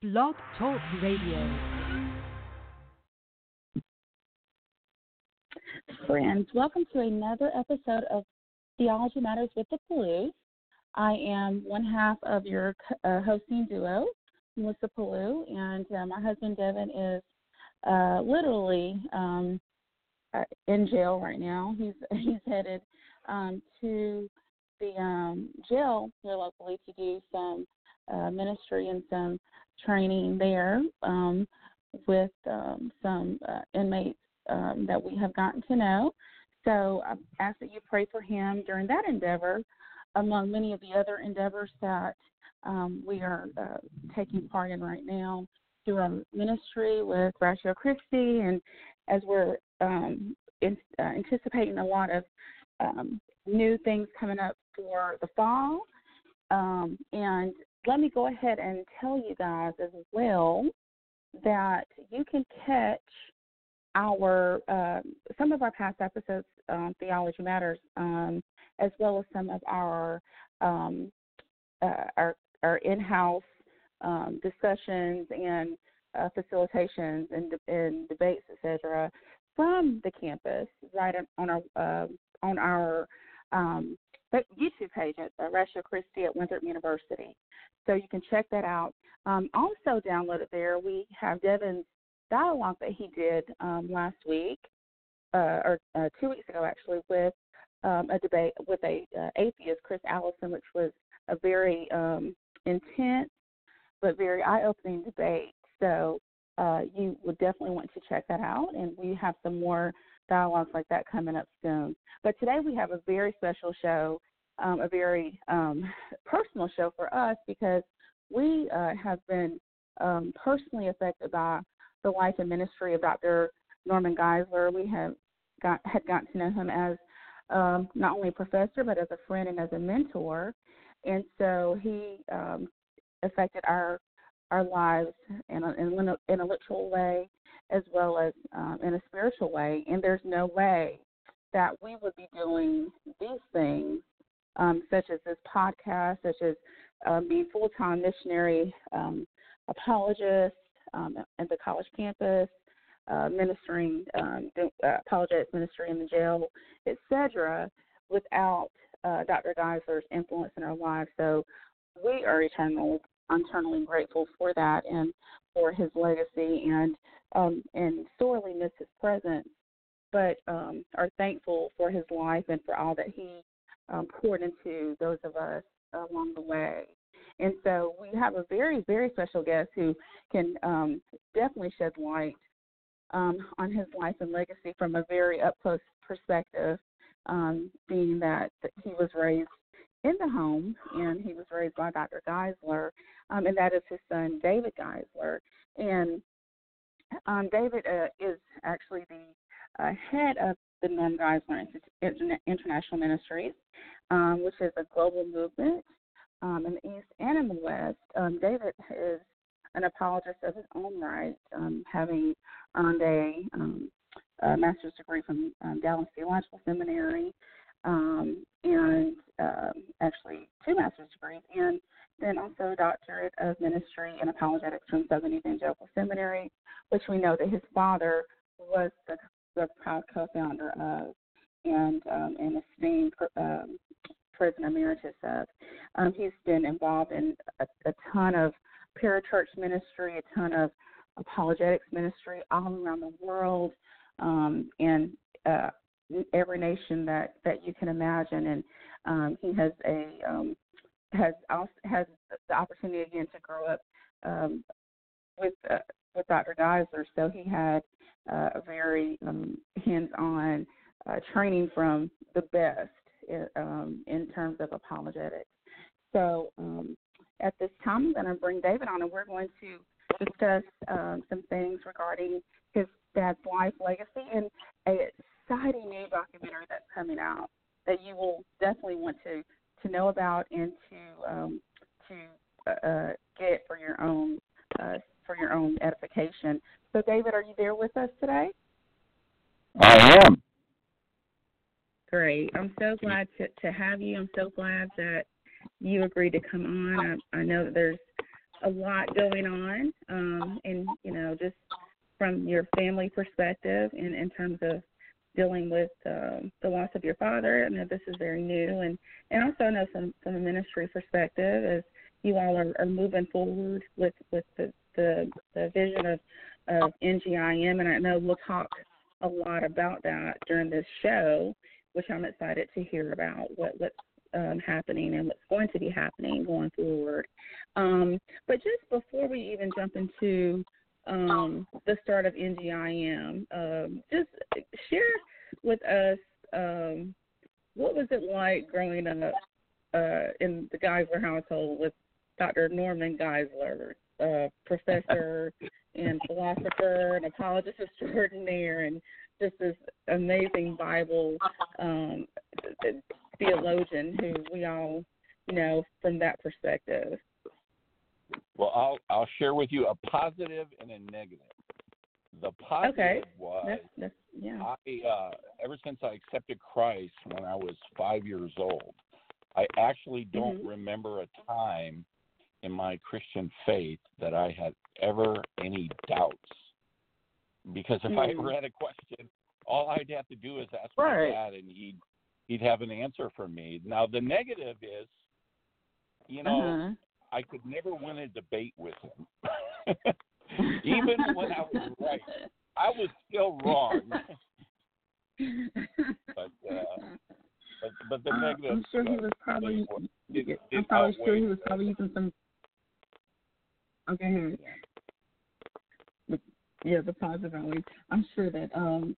Blog Talk Radio. Friends, welcome to another episode of Theology Matters with the Pellews. I am one half of your uh, hosting duo, Melissa Pellew, and uh, my husband Devin is uh, literally um, uh, in jail right now. He's he's headed um, to the um, jail here locally to do some uh, ministry and some training there um, with um, some uh, inmates um, that we have gotten to know. So I ask that you pray for him during that endeavor, among many of the other endeavors that um, we are uh, taking part in right now through our ministry with Ratio Christi, and as we're um, in, uh, anticipating a lot of um, new things coming up for the fall. Um, and let me go ahead and tell you guys as well that you can catch our uh, some of our past episodes on Theology Matters, um, as well as some of our um, uh, our, our in-house um, discussions and uh, facilitations and, and debates, etc., from the campus, right on our uh, on our um, YouTube page at uh, Ratio Christi at Winthrop University. So you can check that out. Um, also downloaded there, we have Devin's dialogue that he did um, last week, uh, or uh, two weeks ago actually, with um, a debate with a uh, atheist, Chris Allison, which was a very um, intense but very eye-opening debate. So uh, you would definitely want to check that out, and we have some more dialogues like that coming up soon. But today we have a very special show um, a very um, personal show for us because we uh, have been um, personally affected by the life and ministry of Dr. Norman Geisler. We have got had gotten to know him as um, not only a professor but as a friend and as a mentor, and so he um, affected our our lives in a, in, in a literal way as well as um, in a spiritual way. And there's no way that we would be doing these things um, such as this podcast, such as um, being full time missionary um, apologist um, at the college campus, uh, ministering um, uh, apologetics ministry in the jail, etc., without uh, Dr. Geisler's influence in our lives. So we are eternally, eternally grateful for that and for his legacy, and um, and sorely miss his presence, but um, are thankful for his life and for all that he um, poured into those of us along the way. And so we have a very, very special guest who can um, definitely shed light um, on his life and legacy from a very up close perspective, um, being that he was raised in the home and he was raised by Dr. Geisler, um, and that is his son, David Geisler. And um, David uh, is actually the uh, head of the Norm Geisler International Ministries, um, which is a global movement um, in the East and in the West. Um, David is an apologist of his own right, um, having earned a, a, master's degree from Dallas Theological Seminary, um, and actually two master's degrees, and then also a doctorate of ministry and apologetics from Southern Evangelical Seminary, which we know that his father was the the proud co-founder of and um, an esteemed um, president emeritus of. Um, he's been involved in a, a ton of parachurch ministry, a ton of apologetics ministry all around the world, um, and uh, every nation that that you can imagine. And um, he has a um, has also has the opportunity again to grow up um, with uh, with Dr. Geisler, so he had uh, a very um, hands-on uh, training from the best in, um, in terms of apologetics. So um, at this time, I'm going to bring David on, and we're going to discuss um, some things regarding his dad's life legacy and a exciting new documentary that's coming out that you will definitely want to to know about and to um, to uh, uh get for your own uh, for your own edification. So, David, are you there with us today? I am. Great. I'm so glad to, to have you. I'm so glad that you agreed to come on. I, I know that there's a lot going on, um, and you know, just from your family perspective, and in terms of dealing with um, the loss of your father. I know this is very new, and and also I know from from a ministry perspective, as you all are, are moving forward with with the the, the vision of of NGIM, and I know we'll talk a lot about that during this show, which I'm excited to hear about what what's um, happening and what's going to be happening going forward. Um, but just before we even jump into um, the start of NGIM, um, just share with us um, what was it like growing up uh, in the Geisler household with Dr. Norman Geisler, uh, professor and philosopher and apologist extraordinaire, and just this amazing Bible um, theologian who we all know from that perspective. Well, I'll I'll share with you a positive and a negative. The positive okay. was that's, that's, yeah. I uh, ever since I accepted Christ when I was five years old, I actually don't mm-hmm. remember a time in my Christian faith that I had ever any doubts. Because if mm-hmm. I ever had a question, all I'd have to do is ask right. my dad, and he'd he'd have an answer for me. Now the negative is, you know, uh-huh. I could never win a debate with him. Even when I was right, I was still wrong. but uh, but but the uh, negative. I'm sure he was probably. It, it I'm probably sure he was probably using some. Okay, But, yeah, the positive always. I'm sure that um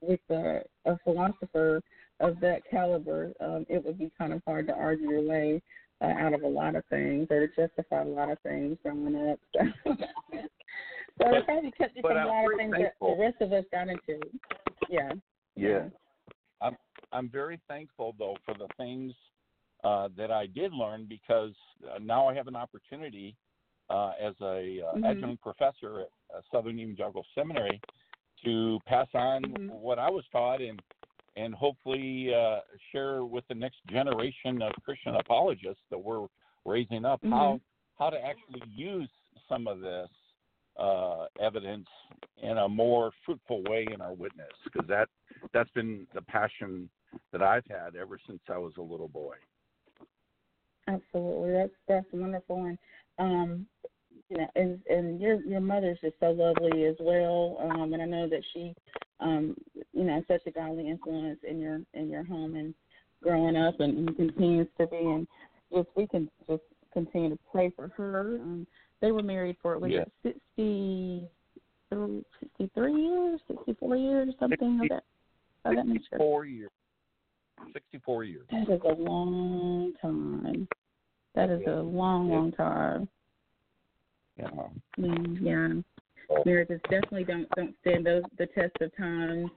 with a, a philosopher of that caliber, um, it would be kind of hard to argue your way uh, out of a lot of things or to justify a lot of things growing up. So, so it probably kept you from a lot of things thankful. that the rest of us got into. Yeah. Yeah. yeah. I'm I'm very thankful though for the things uh, that I did learn because uh, now I have an opportunity uh, as a uh, mm-hmm. adjunct professor at uh, Southern Evangelical Seminary to pass on mm-hmm. what I was taught and and hopefully uh, share with the next generation of Christian apologists that we're raising up mm-hmm. how how to actually use some of this uh, evidence in a more fruitful way in our witness because that that's been the passion that I've had ever since I was a little boy. Absolutely, that's that's wonderful, and um, you know, and and your your mother's just so lovely as well, um, and I know that she, um, you know, such a godly influence in your in your home and growing up, and, and continues to be, and just we can just continue to pray for her. Um, they were married for yeah. it 60, 63 years, sixty four years, something 60, of that. Of that nature. Four years. Sixty four years. That is a long time. That is a long, long time. Yeah. Mm, yeah. Marriages definitely don't don't stand those the test of time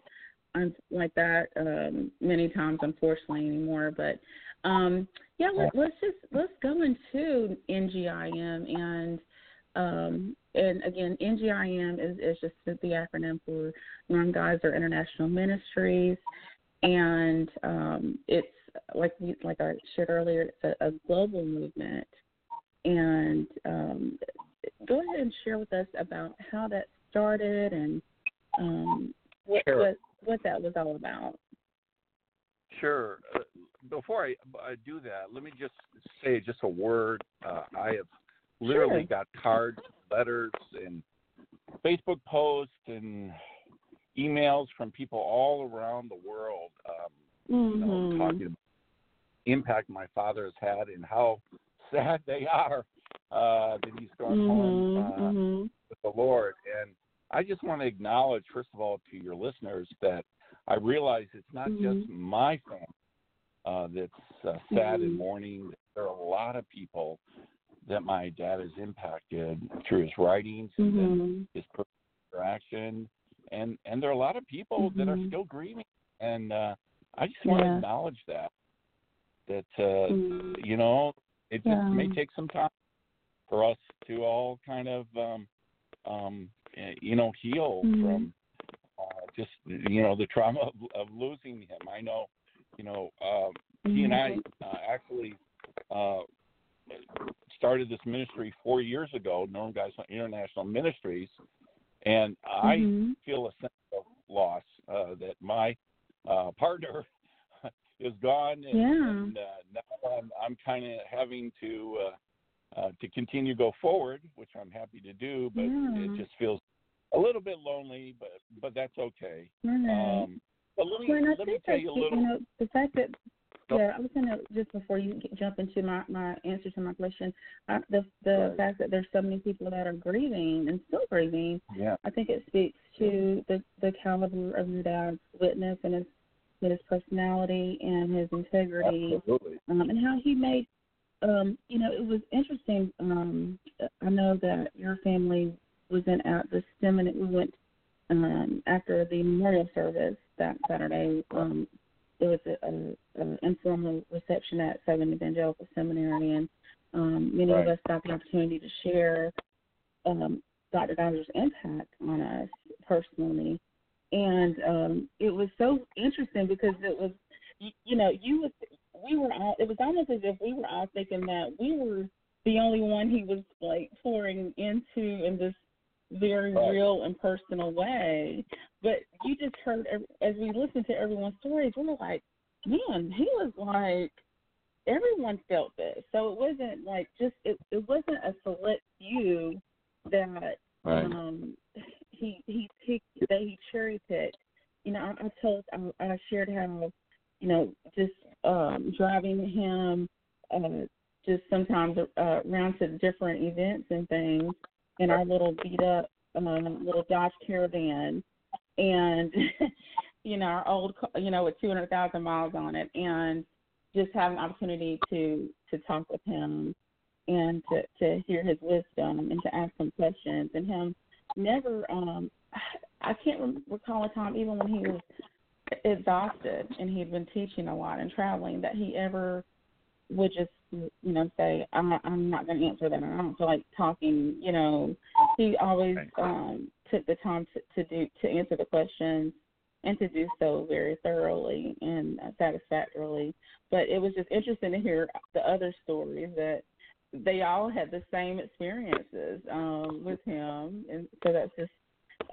like that um many times unfortunately anymore. But um yeah let, let's just let's go into ngim and um and again ngim is is just the acronym for Norm Geisler International Ministries. And um it's like we like I shared earlier it's a, a global movement. And um go ahead and share with us about how that started and um, what, sure. what, what that was all about. Sure. Uh, before I, I, do that, let me just say just a word. Uh, I have literally sure. got cards, letters, and Facebook posts and emails from people all around the world. Um, mm-hmm. you know, Mm-hmm. talking about impact my father has had and how sad they are uh, that he's gone mm-hmm, home uh, mm-hmm. with the Lord. And I just want to acknowledge, first of all, to your listeners that I realize it's not mm-hmm. just my family uh, that's uh, sad and Mm-hmm. mourning. There are a lot of people that my dad has impacted through his writings and Mm-hmm. his interaction, and and there are a lot of people that are Mhm. still grieving, and uh, I just want to acknowledge that that uh, you know it just Yeah. may take some time for us to all kind of um, um, eh, you know heal Mhm. from uh, just you know the trauma of, of losing him. I know you know um, he and I Mm-hmm. uh, actually uh, started this ministry four years ago, Norm Geisler International Ministries, and I Mhm. feel a sense of loss uh, that my uh, partner is gone, and, Yeah. and uh, now I'm, I'm kind of having to uh, to continue to go forward, which I'm happy to do, but Yeah. it just feels a little bit lonely, but but that's okay. Right. Um, but let me Well, I let me tell you a you little. know the fact that yeah, I was gonna just before you jump into my my answer to my question, uh, the the Right. fact that there's so many people that are grieving and still grieving, Yeah. I think it speaks to the the caliber of your dad's witness and his his personality and his integrity Absolutely. um, and how he made um you know it was interesting um i know that your family was in at the seminary we went um after the memorial service that saturday um there was a, a, a informal reception at southern evangelical seminary and um many Right. of us got the opportunity to share um dr Dodger's impact on us personally and um it was so interesting because it was you, you know you was we were all it was almost as if we were all thinking that we were the only one he was like pouring into in this very Right. real and personal way but you just heard as we listened to everyone's stories we were like man he was like everyone felt this so it wasn't like just it it wasn't a select few that Right. um he he picked that he cherry picked. You know, I, I told I, I shared how you know just um driving him uh just sometimes uh around to different events and things in our little beat up um little Dodge Caravan. And you know our old you know with 200,000 miles on it and just having an opportunity to to talk with him and to to hear his wisdom and to ask him questions and him never um I can't recall a time even when he was exhausted and he'd been teaching a lot and traveling that he ever would just you know say I'm not, I'm not going to answer that. I don't feel like talking you know. He always um took the time to, to do to answer the questions and to do so very thoroughly and satisfactorily. But it was just interesting to hear the other stories that they all had the same experiences um with him. And so that's just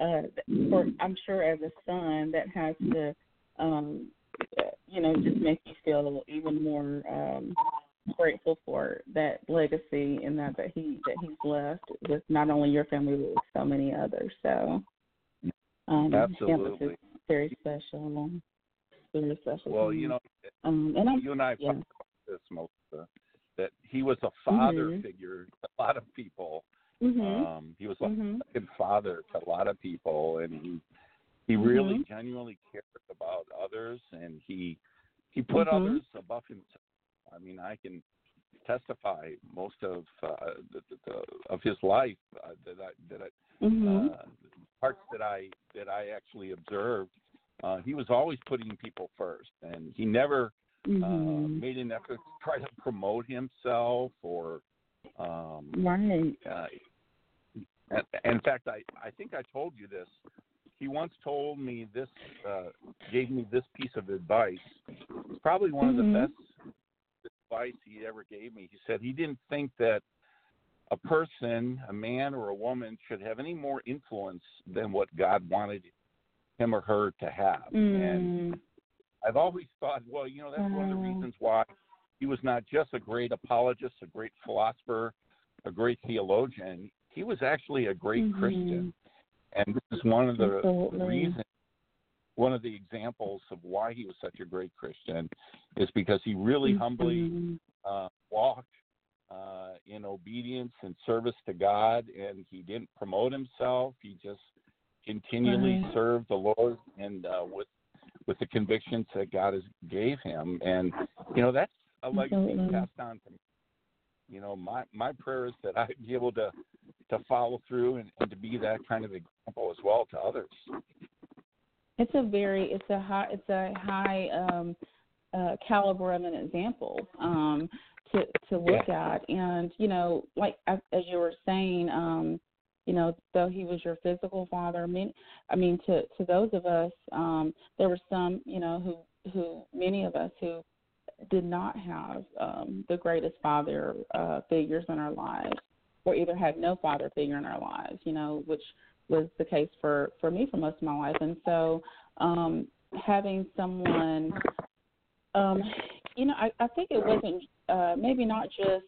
uh for I'm sure as a son that has to um you know just make you feel even more um grateful for that legacy and that that he that he's left with not only your family but with so many others so um yeah, it was Absolutely. just very special very special Well, you know, um and I'm you and I yeah. talked about this most uh, that he was a father Mhm. figure to a lot of people. Mm-hmm. Um, he was like mhm a good father to a lot of people, and he he really Mhm. genuinely cared about others, and he he put Mhm. others above himself. I mean, I can testify most of uh, the, the, the, of his life uh, that I that I mhm uh, parts that I that I actually observed. Uh, he was always putting people first, and he never uh, mhm made an effort to try to promote himself or. Um, right uh, and, and in fact, I I think I told you this. He once told me this, uh, gave me this piece of advice. It's probably one of Mhm. the best advice he ever gave me. He said he didn't think that a person, a man or a woman, should have any more influence than what God wanted him or her to have. And mm I've always thought, well, you know, that's one of the reasons why he was not just a great apologist, a great philosopher, a great theologian. He was actually a great Mhm. Christian. And this is one of the, the reasons, one of the examples of why he was such a great Christian is because he really humbly Mhm. uh, walked uh, in obedience and service to God, and he didn't promote himself. He just continually Right. served the Lord and uh, with with the convictions that God has gave him, and you know that's a legacy passed on to me. You know, my my prayer is that I'd be able to to follow through and, and to be that kind of example as well to others. It's a very it's a high it's a high um uh caliber of an example um to to look at and you know like as, as you were saying um you know though he was your physical father I mean I mean to to those of us um there were some you know who who many of us who did not have um, the greatest father uh, figures in our lives, or either had no father figure in our lives, you know, which was the case for for me for most of my life, and so um, having someone, um, you know, I, I think it wasn't uh, maybe not just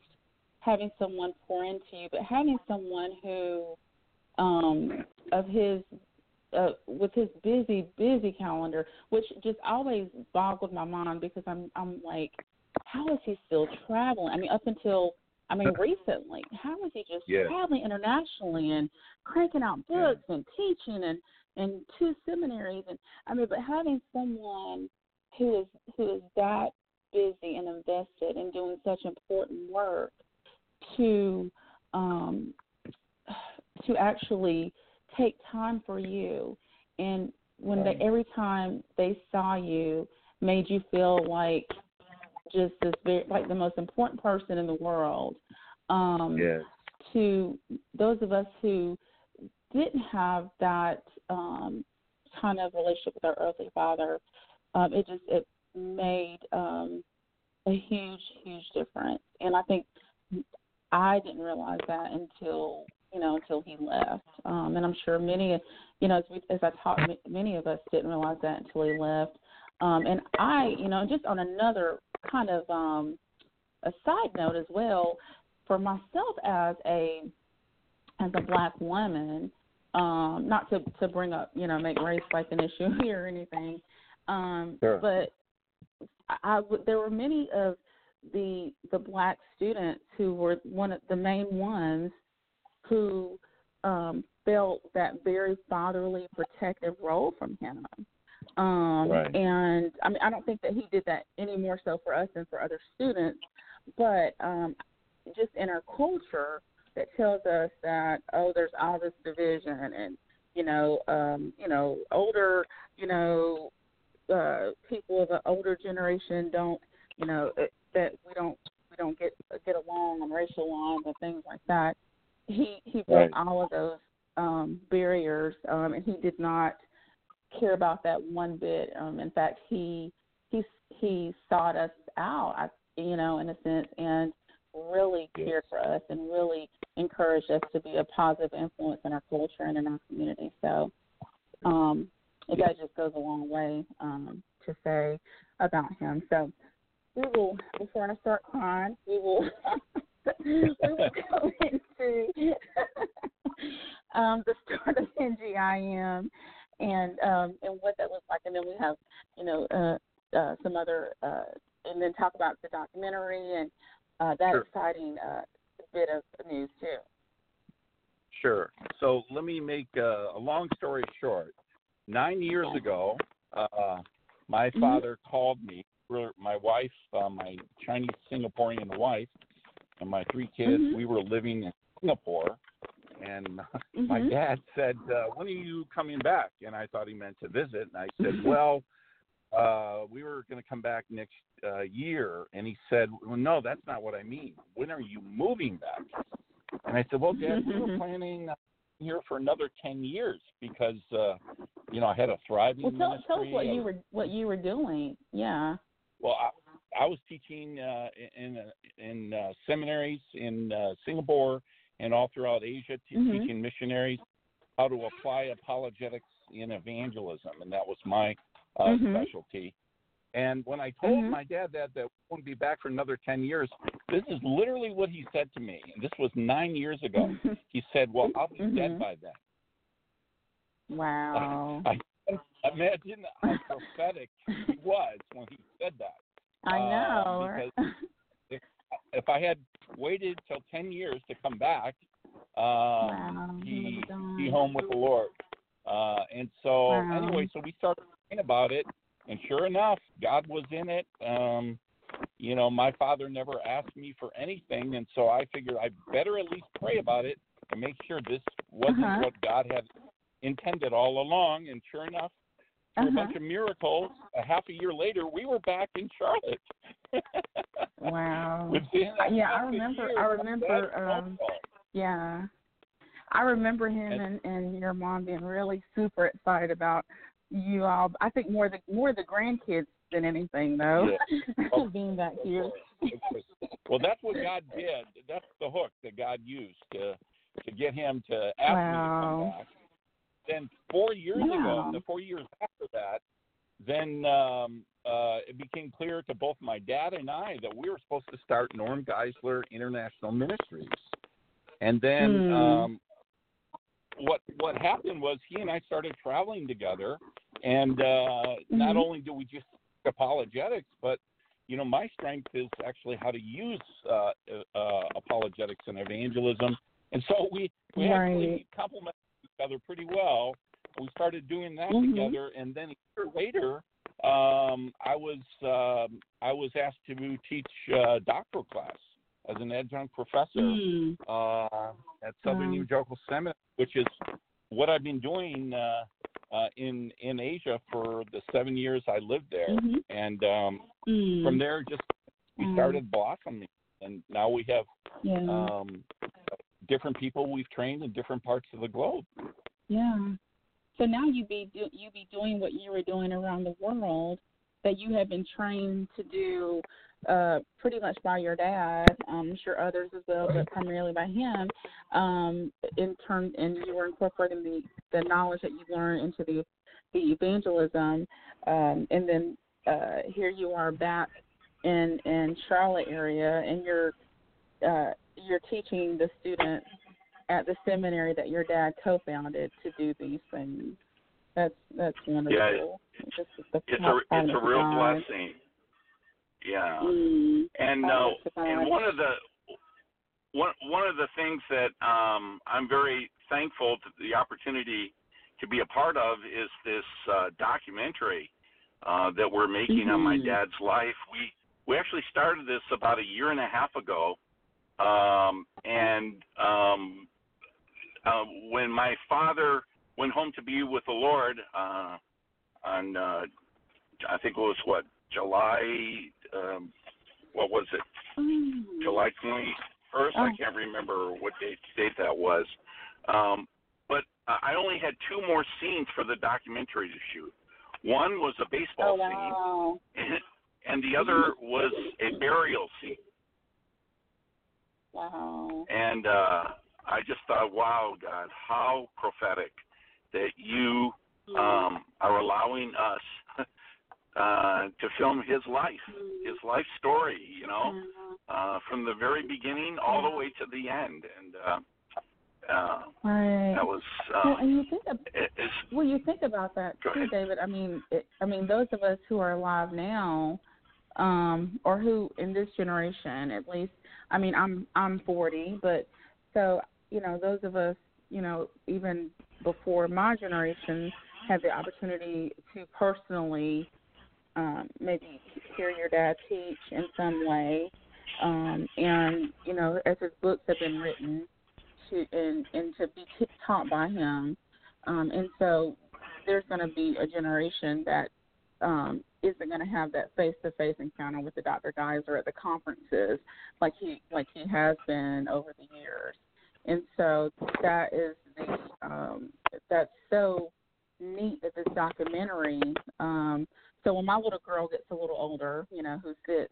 having someone pour into you, but having someone who um, of his uh, with his busy, busy calendar, which just always boggled my mind because I'm I'm like, how is he still traveling? I mean, up until I mean recently, how is he just Yeah. traveling internationally and cranking out Yeah. books and teaching and and two seminaries and I mean, but having someone who is who is that busy and invested in doing such important work to um to actually take time for you. And when they every time they saw you made you feel like just this very like the most important person in the world. Um Yes. to those of us who didn't have that um kind of relationship with our earthly father um it just it made um a huge huge difference. And i think i didn't realize that until you know until he left um and i'm sure many you know as we as i talked ma- many of us didn't realize that until he left um and i you know just on another kind of um a side note as well for myself as a as a black woman um not to to bring up you know make race like an issue here or anything um Sure. but I, I w- there were many of the the black students who were one of the main ones who um felt that very fatherly protective role from him um Right. and i mean i don't think that he did that any more so for us than for other students but um just in our culture that tells us that oh there's all this division and you know um you know older you know uh people of an older generation don't you know that we don't we don't get get along on racial lines and things like that he he broke Right. all of those um barriers um and he did not care about that one bit um in fact he he he sought us out I, you know in a sense and really Yes. cared for us and really encouraged us to be a positive influence in our culture and in our community so um that just goes a long way um to say about him so we will before I start crying, we will we will go into um the start of NGIM and um and what that looks like and then we have, you know, uh uh some other uh and then talk about the documentary and uh that Sure. exciting uh bit of news too. Sure. So let me make uh, a long story short. Nine years ago, uh, my Mhm. father called me. My wife, uh, my Chinese Singaporean wife, and my three kids. Mhm. We were living in Singapore, and my Mhm. dad said, uh, "When are you coming back?" And I thought he meant to visit, and I said, "Well." Uh, we were going to come back next uh, year, and he said, "Well, no, that's not what I mean. When are you moving back?" And I said, "Well, Dad, we were Mhm. planning here for another ten years because uh, you know I had a thriving Well tell, tell us what I you were what you were doing. Yeah. well, I, I was teaching uh, in uh, in uh, seminaries in uh, Singapore and all throughout Asia, te- Mhm. teaching missionaries how to apply apologetics in evangelism, and that was my uh, Mhm. specialty. And when I told Mhm. my dad that that we won't be back for another ten years, this is literally what he said to me, and this was nine years ago. He said, "Well, I'll be dead by then." wow. I imagine how prophetic he was when he said that. I um, know. because- if I had waited till ten years to come back, um, wow. he be home with the Lord. Uh, and so Wow. anyway, so we started praying about it, and sure enough, God was in it. Um, you know, my father never asked me for anything, and so I figured I better at least pray about it and make sure this wasn't Uh-huh. what God had intended all along. And sure enough, through Uh-huh. a bunch of miracles, a half a year later, we were back in Charlotte. Wow. Yeah, I remember- I remember, um. Yeah. I remember him And- and, and your mom being really super excited about you all. I think more the more the grandkids than anything, though. Yeah. Oh, being back here. well, that's what God did. That's the hook that God used to to get him to ask Wow. me to come back. Then four years Wow. ago, the four years after that, then um, uh, it became clear to both my dad and I that we were supposed to start Norm Geisler International Ministries. And then Hmm. um, what what happened was he and I started traveling together, and uh, not Mhm. only do we just apologetics, but you know my strength is actually how to use uh, uh, apologetics and evangelism, and so we we Right. actually complement each other pretty well. We started doing that Mhm. together, and then a year later, um, I was um, I was asked to teach uh, doctoral class as an adjunct professor Hmm. uh, at Southern Wow. Evangelical Seminary, which is what I've been doing uh, uh, in in Asia for the seven years I lived there, Mhm. and um, Hmm. from there just we Mm. started blossoming, and now we have Yeah. um, different people we've trained in different parts of the globe. Yeah. So now you be do, you be doing what you were doing around the world that you have been trained to do uh pretty much by your dad. Um, I'm sure others as well, but primarily by him. Um, in terms and you were incorporating the the knowledge that you learned into the the evangelism. Um, and then uh here you are back in in Charlotte area and you're uh you're teaching the students at the seminary that your dad co-founded to do these things. That's that's wonderful. Just the It's a it's a real God. blessing. Yeah. Mm, and uh, and one of the one one of the things that um, I'm very thankful to the opportunity to be a part of is this uh, documentary uh, that we're making on my Mhm. dad's life. We we actually started this about a year and a half ago, um, and um, uh, when my father went home to be with the Lord uh, on uh, I think it was what July um, what was it Mm. July 21st. I Oh. can't remember what date date that was. Um, but I only had two more scenes for the documentary to shoot. One was a Oh baseball wow. scene, and the other was a burial scene. Wow. And uh, I just thought, wow, God, how prophetic that you um, are allowing us uh, to film his life, his life story. You know. Mhm. uh, from the very beginning all the way to the end, and uh, uh, Right. that was well, uh, and you think of, well, you think about that too. David. I mean, it, I mean, those of us who are alive now, um, or who in this generation, at least. I mean, I'm I'm 40, but so you know, those of us, you know, even before my generation, had the opportunity to personally um, maybe hear your dad teach in some way, um, and you know, as his books have been written, to and and to be taught by him, um, and so there's going to be a generation that um, isn't going to have that face-to-face encounter with the Dr. Geisler at the conferences like he like he has been over the years, and so that is the um, that's so neat that this documentary. Um, so when my little girl gets a little older, you know, who sits,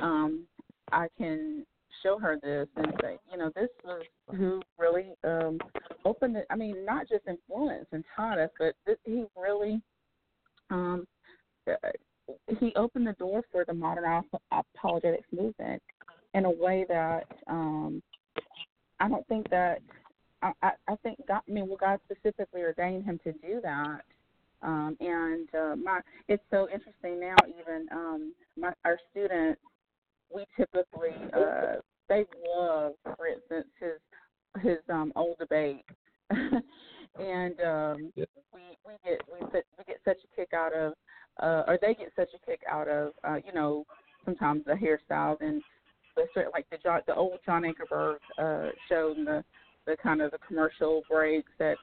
um, I can show her this and say, you know, this was who really um, opened it. I mean, not just influenced and taught us, but this, he really um, uh, he opened the door for the modern apologetics movement in a way that um, I don't think that I, I, think God. I mean, well, God specifically ordained him to do that. Um, and uh, my, it's so interesting now. Even um, my, our students, we typically uh, they love, for instance, his his um, old debate, and um, Yeah. we we get we we get such a kick out of, uh, or they get such a kick out of, uh, you know, sometimes the hairstyles and sort like the John, the old John Ankerberg uh, show and the the kind of the commercial breaks that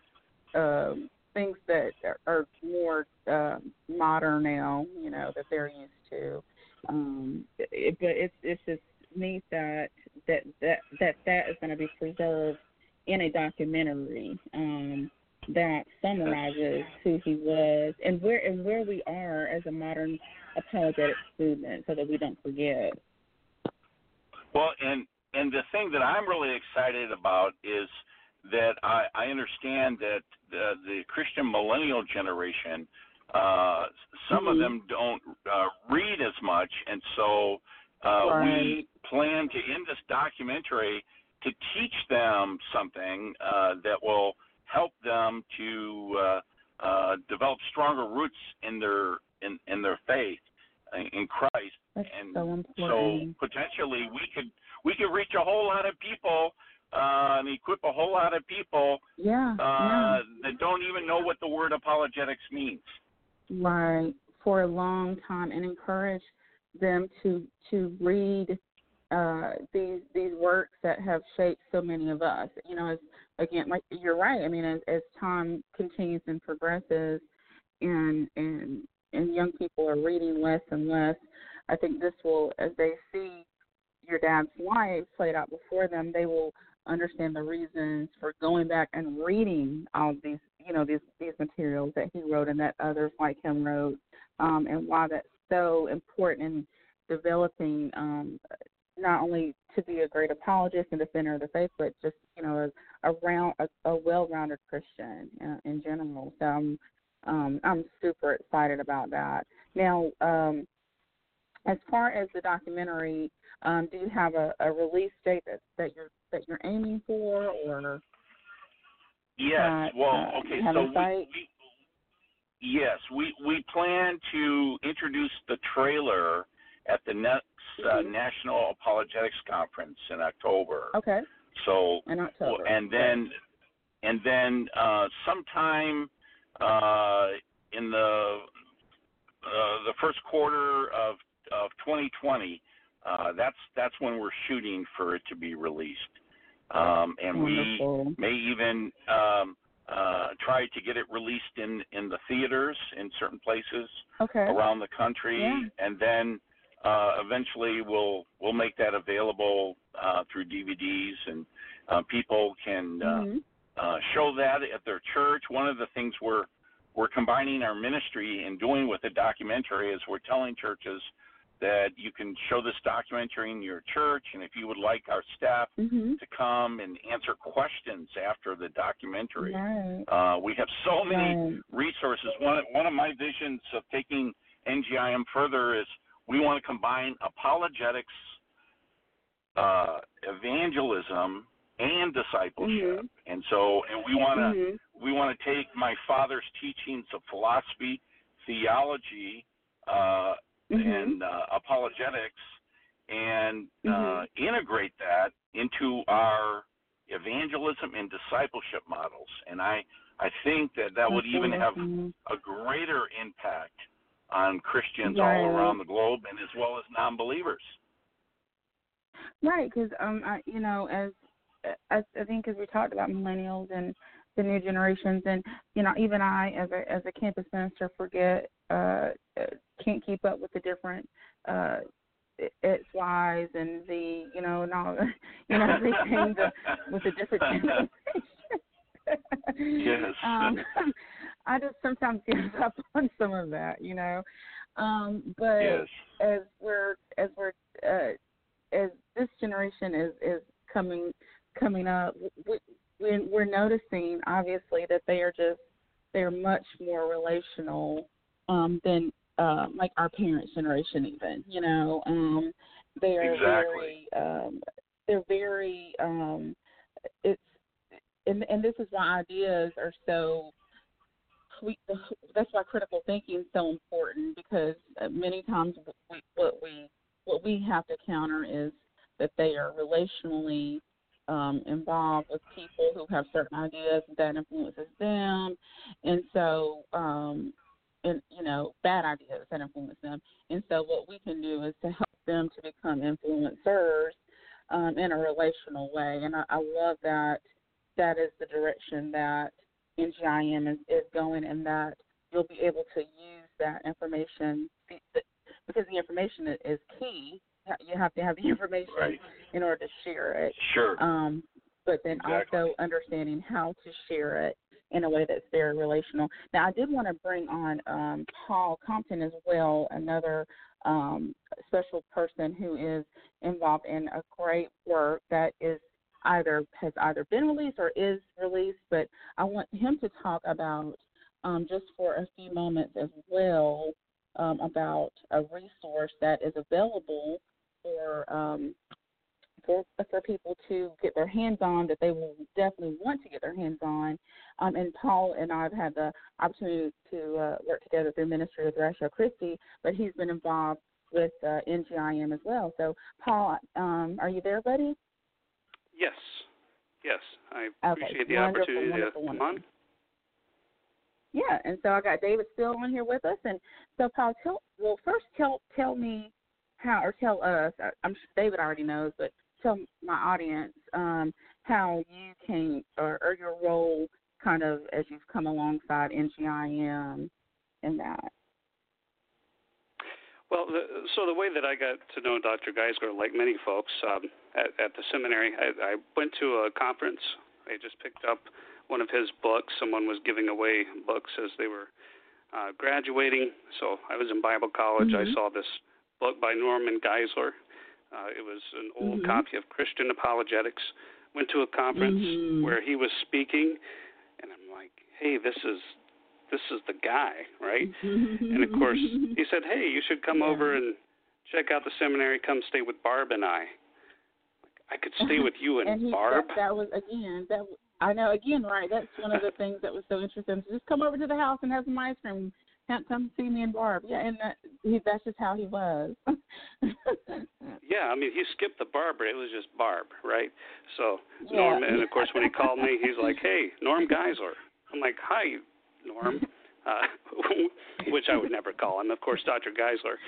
um, things that are, are more uh, modern now, you know, that they're used to. Um, it, but it's it's just neat that that that that that is going to be preserved in a documentary. Um, that summarizes who he was and where and where we are as a modern apologetic movement, so that we don't forget. Well, and and the thing that I'm really excited about is that I, I understand that the, the Christian millennial generation, uh, some mm-hmm. of them don't uh, read as much, and so uh, right. we plan to in this documentary to teach them something uh, that will help them to uh, uh, develop stronger roots in their in, in their faith in Christ. That's and so, so potentially we could we could reach a whole lot of people uh, and equip a whole lot of people yeah, uh, yeah. that don't even know what the word apologetics means. Right, for a long time, and encourage them to to read uh, these these works that have shaped so many of us. You know, as again, like you're right. I mean, as, as time continues and progresses, and and and young people are reading less and less, I think this will, as they see your dad's life played out before them, they will understand the reasons for going back and reading all these, you know, these these materials that he wrote and that others like him wrote, um, and why that's so important in developing um, not only to be a great apologist and defender of the faith, but just you know a, a round a, a well-rounded Christian uh, in general. So I'm um, I'm super excited about that. Now, um, as far as the documentary, um, do you have a, a release date that, that you're that you're aiming for, or yes? Uh, well, uh, okay, so we, we yes we we plan to introduce the trailer at the next uh, Mm-hmm. National Apologetics Conference in October. Okay. So in October. and then and then uh, sometime in the uh, the first quarter of of 2020, uh, that's that's when we're shooting for it to be released, um, and Wonderful. we may even um, uh, try to get it released in in the theaters in certain places okay. around the country, Yeah. and then uh, eventually we'll we'll make that available uh, through DVDs, and uh, people can uh, Mhm. Uh, show that at their church. One of the things we're we're combining our ministry and doing with the documentary is we're telling churches that you can show this documentary in your church, and if you would like our staff Mhm. to come and answer questions after the documentary, Right. uh, we have so many Right. resources. One one of my visions of taking NGIM further is we want to combine apologetics, uh, evangelism, and discipleship. Mhm. And so, and we want to Mhm. we want to take my father's teachings of philosophy, theology, uh, Mhm. and uh, apologetics, and uh, Mhm. integrate that into our evangelism and discipleship models. And I I think that that would even have a greater impact on Christians Right. all around the globe, and as well as non-believers. Right, because um, I, you know, as I, I think as we talked about millennials and the new generations, and you know, even I, as a as a campus minister, forget, uh, uh, can't keep up with the different uh, X, Y's, and the, you know, and all, you know, everything the, with the different generations. Yes. Um, I just sometimes give up on some of that, you know. Um, but yes. as we're as we're uh, as this generation is is coming coming up, we, we we're noticing obviously that they are just they're much more relational um, than uh, like our parents' generation, even you know. Um, they are Exactly. very um, they're very um, it's and and this is why ideas are so we, that's why critical thinking is so important because uh, many times we, what we what we have to counter is that they are relationally um, involved with people who have certain ideas that influences them, and so um, and you know bad ideas that influence them. And so what we can do is to help them to become influencers um, in a relational way. And I, I love that that is the direction that NGIM is, is going, and that you'll be able to use that information because the information is key. You have to have the information Right. in order to share it. Sure. Um, but then Exactly. also understanding how to share it in a way that's very relational. Now, I did want to bring on um, Paul Compton as well, another um, special person who is involved in a great work that is either has either been released or is released. But I want him to talk about um, just for a few moments as well um, about a resource that is available for um, for for people to get their hands on that they will definitely want to get their hands on. Um, and Paul and I have had the opportunity to uh, work together through Ministry with Ratio Christi, but he's been involved with uh, NGIM as well. So, Paul, um, are you there, buddy? Yes, yes. I okay. appreciate the wonderful, opportunity wonderful, to come on. Yeah, and so I got David still on here with us, and so Paul, tell well first tell tell me how or tell us. I'm sure David already knows, but tell my audience um, how you came or, or your role kind of as you've come alongside NGIM and that. Well, the, so the way that I got to know Dr. Geisler, like many folks um, at, at the seminary, I, I went to a conference. I just picked up one of his books. Someone was giving away books as they were uh, graduating. So I was in Bible college. Mhm. I saw this book by Norman Geisler. Uh, it was an old Mhm. copy of Christian Apologetics. Went to a conference Mhm. where he was speaking, and I'm like, hey, this is this is the guy, right? And of course, he said, "Hey, you should come Yeah. over and check out the seminary. Come stay with Barb and I." I could stay with you and, and he, Barb. That, that was again that I know again right. That's one of the things that was so interesting. Just come over to the house and have some ice cream. Come, come see me and Barb. Yeah, and that, he, that's just how he was. Yeah, I mean, he skipped the Barbara. It was just Barb, right? So Yeah. Norm, and of course, when he called me, he's like, "Hey, Norm Geisler." I'm like, "Hi, Norm," uh, which I would never call him. Of course, Dr. Geisler.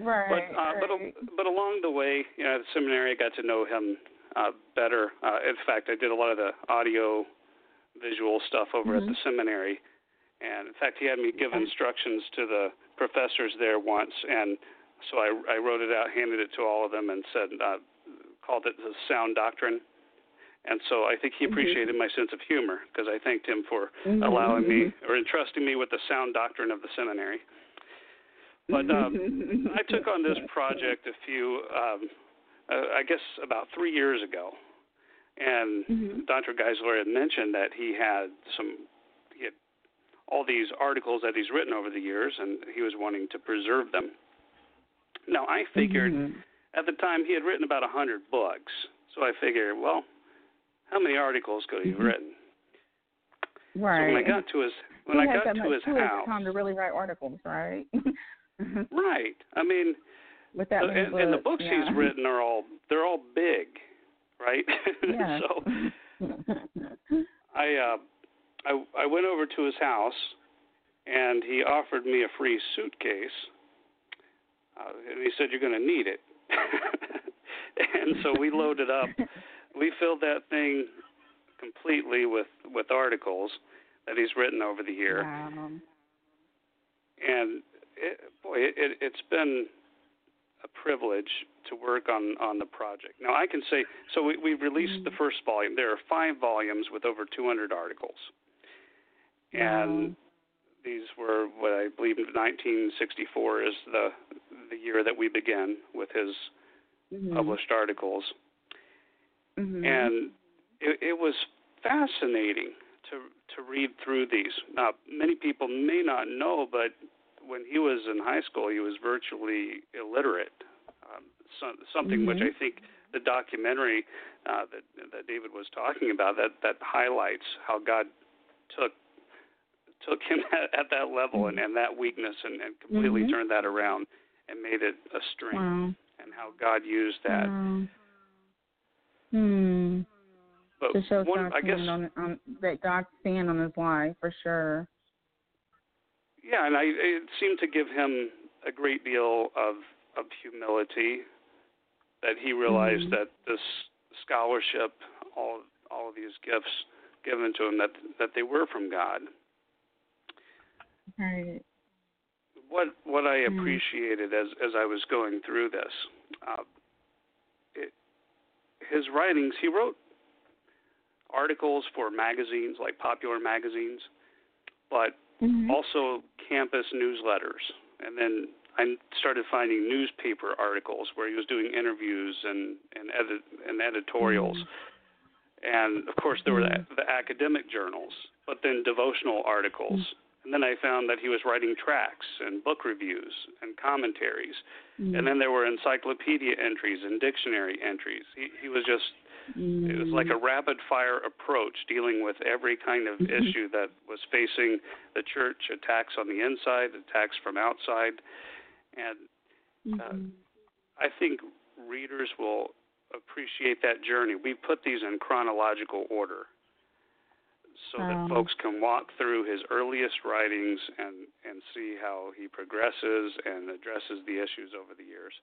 right. But uh, but right. but along the way, you know, at the seminary, I got to know him uh, better. Uh, in fact, I did a lot of the audio, visual stuff over at the seminary, and in fact, he had me give instructions to the professors there once, and so I, I wrote it out, handed it to all of them, and said, uh, called it the sound doctrine. And so I think he Mhm. appreciated my sense of humor because I thanked him for Mhm. allowing me or entrusting me with the sound doctrine of the seminary. But um, I took on this project a few, um, uh, I guess, about three years ago, and Mhm. Dr. Geisler had mentioned that he had some, all these articles that he's written over the years, and he was wanting to preserve them. Now I figured Mhm. at the time he had written about a hundred books, so I figured, well, how many articles could he have Mhm. written? Right. So when I got to his when Who I got that to much his who has house, time to really write articles, right? right? I mean, With that many and, and the books, books yeah. he's written are all they're all big, right? Yeah. so I uh I I went over to his house and he offered me a free suitcase. Uh, and he said you're going to need it. and so we loaded up. We filled that thing completely with with articles that he's written over the year Wow. and it, boy, it, it, it's been a privilege to work on on the project. Now I can say so. We we released the first volume. There are five volumes with over 200 articles, and these were what I believe 1964 is the the year that we began with his Mhm. published articles, Mhm. and it, it was fascinating to to read through these. Now, many people may not know, but when he was in high school, he was virtually illiterate. Um, so, something which Mhm. I think the documentary uh, that that David was talking about that that highlights how God took took him at, at that level and, and that weakness and, and completely Mhm. turned that around and made it a strength Wow. and how God used that. Wow. Hmm. But To show one, God's I guess on, on that God's hand on his life for sure. Yeah, and I it seemed to give him a great deal of of humility that he realized Mhm. that this scholarship, all all of these gifts given to him, that that they were from God. Right. What what I Mm. appreciated as as I was going through this, uh, it, his writings, he wrote articles for magazines like popular magazines, but Mhm. also campus newsletters. And then I started finding newspaper articles where he was doing interviews and and edit and editorials. And of course, there were the, the academic journals, but then devotional articles. And then I found that he was writing tracts and book reviews and commentaries. Mhm. And then there were encyclopedia entries and dictionary entries. He he was just it was like a rapid fire approach dealing with every kind of Mhm. issue that was facing the church attacks on the inside, attacks from outside. And Mhm. I think readers will appreciate that journey. We put these in chronological order so that Um, folks can walk through his earliest writings and, and see how he progresses and addresses the issues over the years.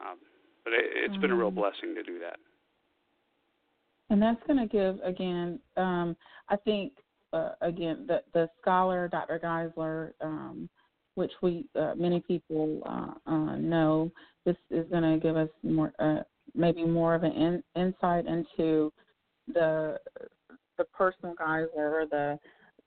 Um, but it, it's been a real Um, blessing to do that. And that's going to give again. Um, I think uh, again the the scholar Dr. Geisler, um, which we uh, many people uh, uh, know, this is going to give us more uh, maybe more of an in, insight into the the personal Geisler or the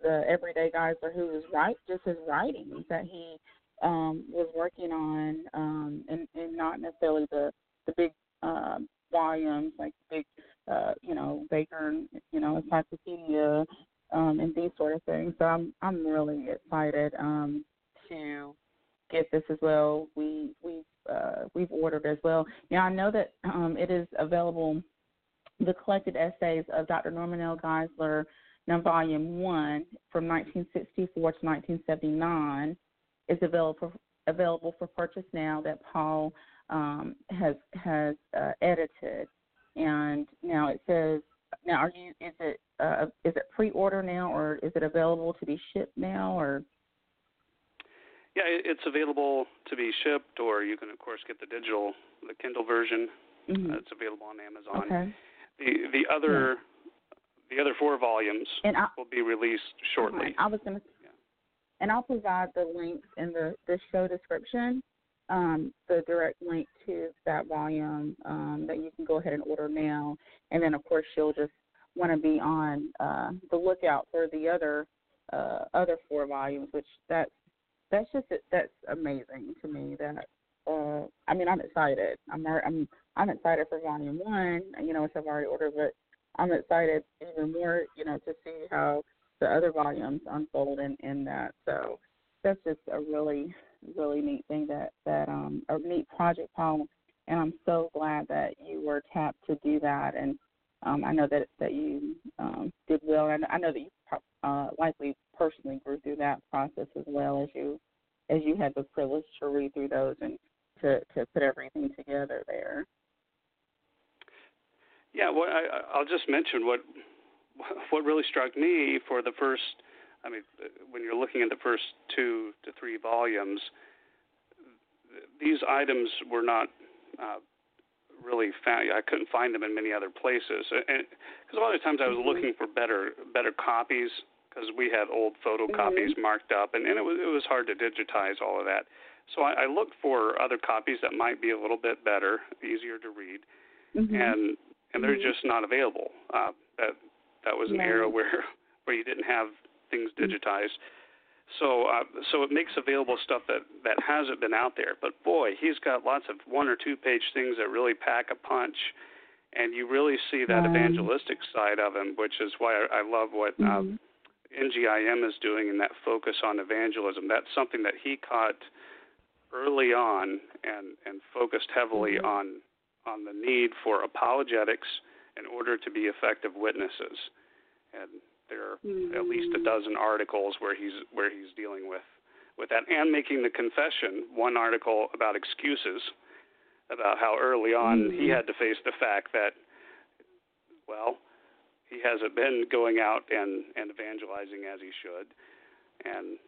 the everyday Geisler who is right just his writings that he um, was working on, um, and, and not necessarily the the big uh, volumes like big uh, you know, Baker, you know, encyclopedia, um, and these sort of things. So I'm I'm really excited um, to get this as well. We we uh, we've ordered as well. Now I know that um, it is available. The collected essays of Dr. Norman L. Geisler, now Volume One, from 1964 to 1979, is available for, available for purchase now. That Paul um, has has uh, edited and now it says now are you is it uh, is it pre-order now or is it available to be shipped now or Yeah, it's available to be shipped, or you can, of course, get the digital, the Kindle version. Mhm. Uh, it's available on Amazon. okay The the other the other four volumes I will be released shortly. I was gonna Yeah. and I'll provide the links in the the show description um, the direct link to that volume um, that you can go ahead and order now and then of course you'll just want to be on uh, the lookout for the other uh, other four volumes which that's that's just that's amazing to me that uh I mean I'm excited. I'm I'm I'm excited for volume one, you know, which I've already ordered, but I'm excited even more, you know, to see how the other volumes unfold in, in that. So that's just a really, really neat thing that, that um a neat project, Paul. And I'm so glad that you were tapped to do that and um, I know that that you um, did well, and I know that you uh, likely personally grew through that process as well as you as you had the privilege to read through those and to to put everything together there. Yeah, well, I, I'll just mention what what really struck me for the first. I mean, when you're looking at the first two to three volumes, these items were not uh, really found. I couldn't find them in many other places, because a lot of times I was looking for better better copies because we had old photocopies marked up, and, and it was it was hard to digitize all of that. So I, I looked for other copies that might be a little bit better, easier to read, Mm-hmm. and and they're just not available. Uh, that that was an Right. era where where you didn't have things digitized. So uh, so it makes available stuff that that hasn't been out there. But boy, he's got lots of one or two page things that really pack a punch, and you really see that evangelistic side of him, which is why I, I love what uh, Mhm. NGIM is doing in that focus on evangelism. That's something that he caught early on and and focused heavily Mhm. on on the need for apologetics in order to be effective witnesses. And there are at least a Mhm. dozen articles where he's where he's dealing with with that and making the confession. One article about excuses about how early on he Mhm. had to face the fact that well he hasn't been going out and and evangelizing as he should and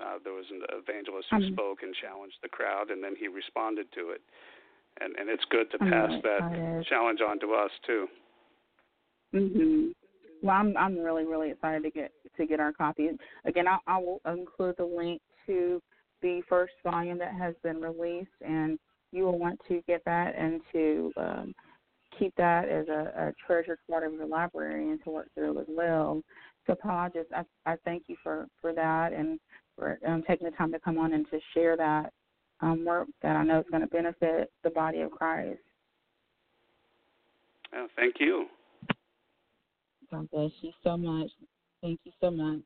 uh, there was an evangelist who I'm- spoke and challenged the crowd and then he responded to it and and it's good to pass that challenge on to us too Mhm. Well, I'm I'm really really excited to get to get our copy. Again, I, I will include the link to the first volume that has been released, and you will want to get that and to um, keep that as a, a treasured part of your library and to work through as well. So, Paul, I just I, I thank you for for that and for um, taking the time to come on and to share that um, work that I know is going to benefit the body of Christ. Oh, thank you. God bless you so much. Thank you so much.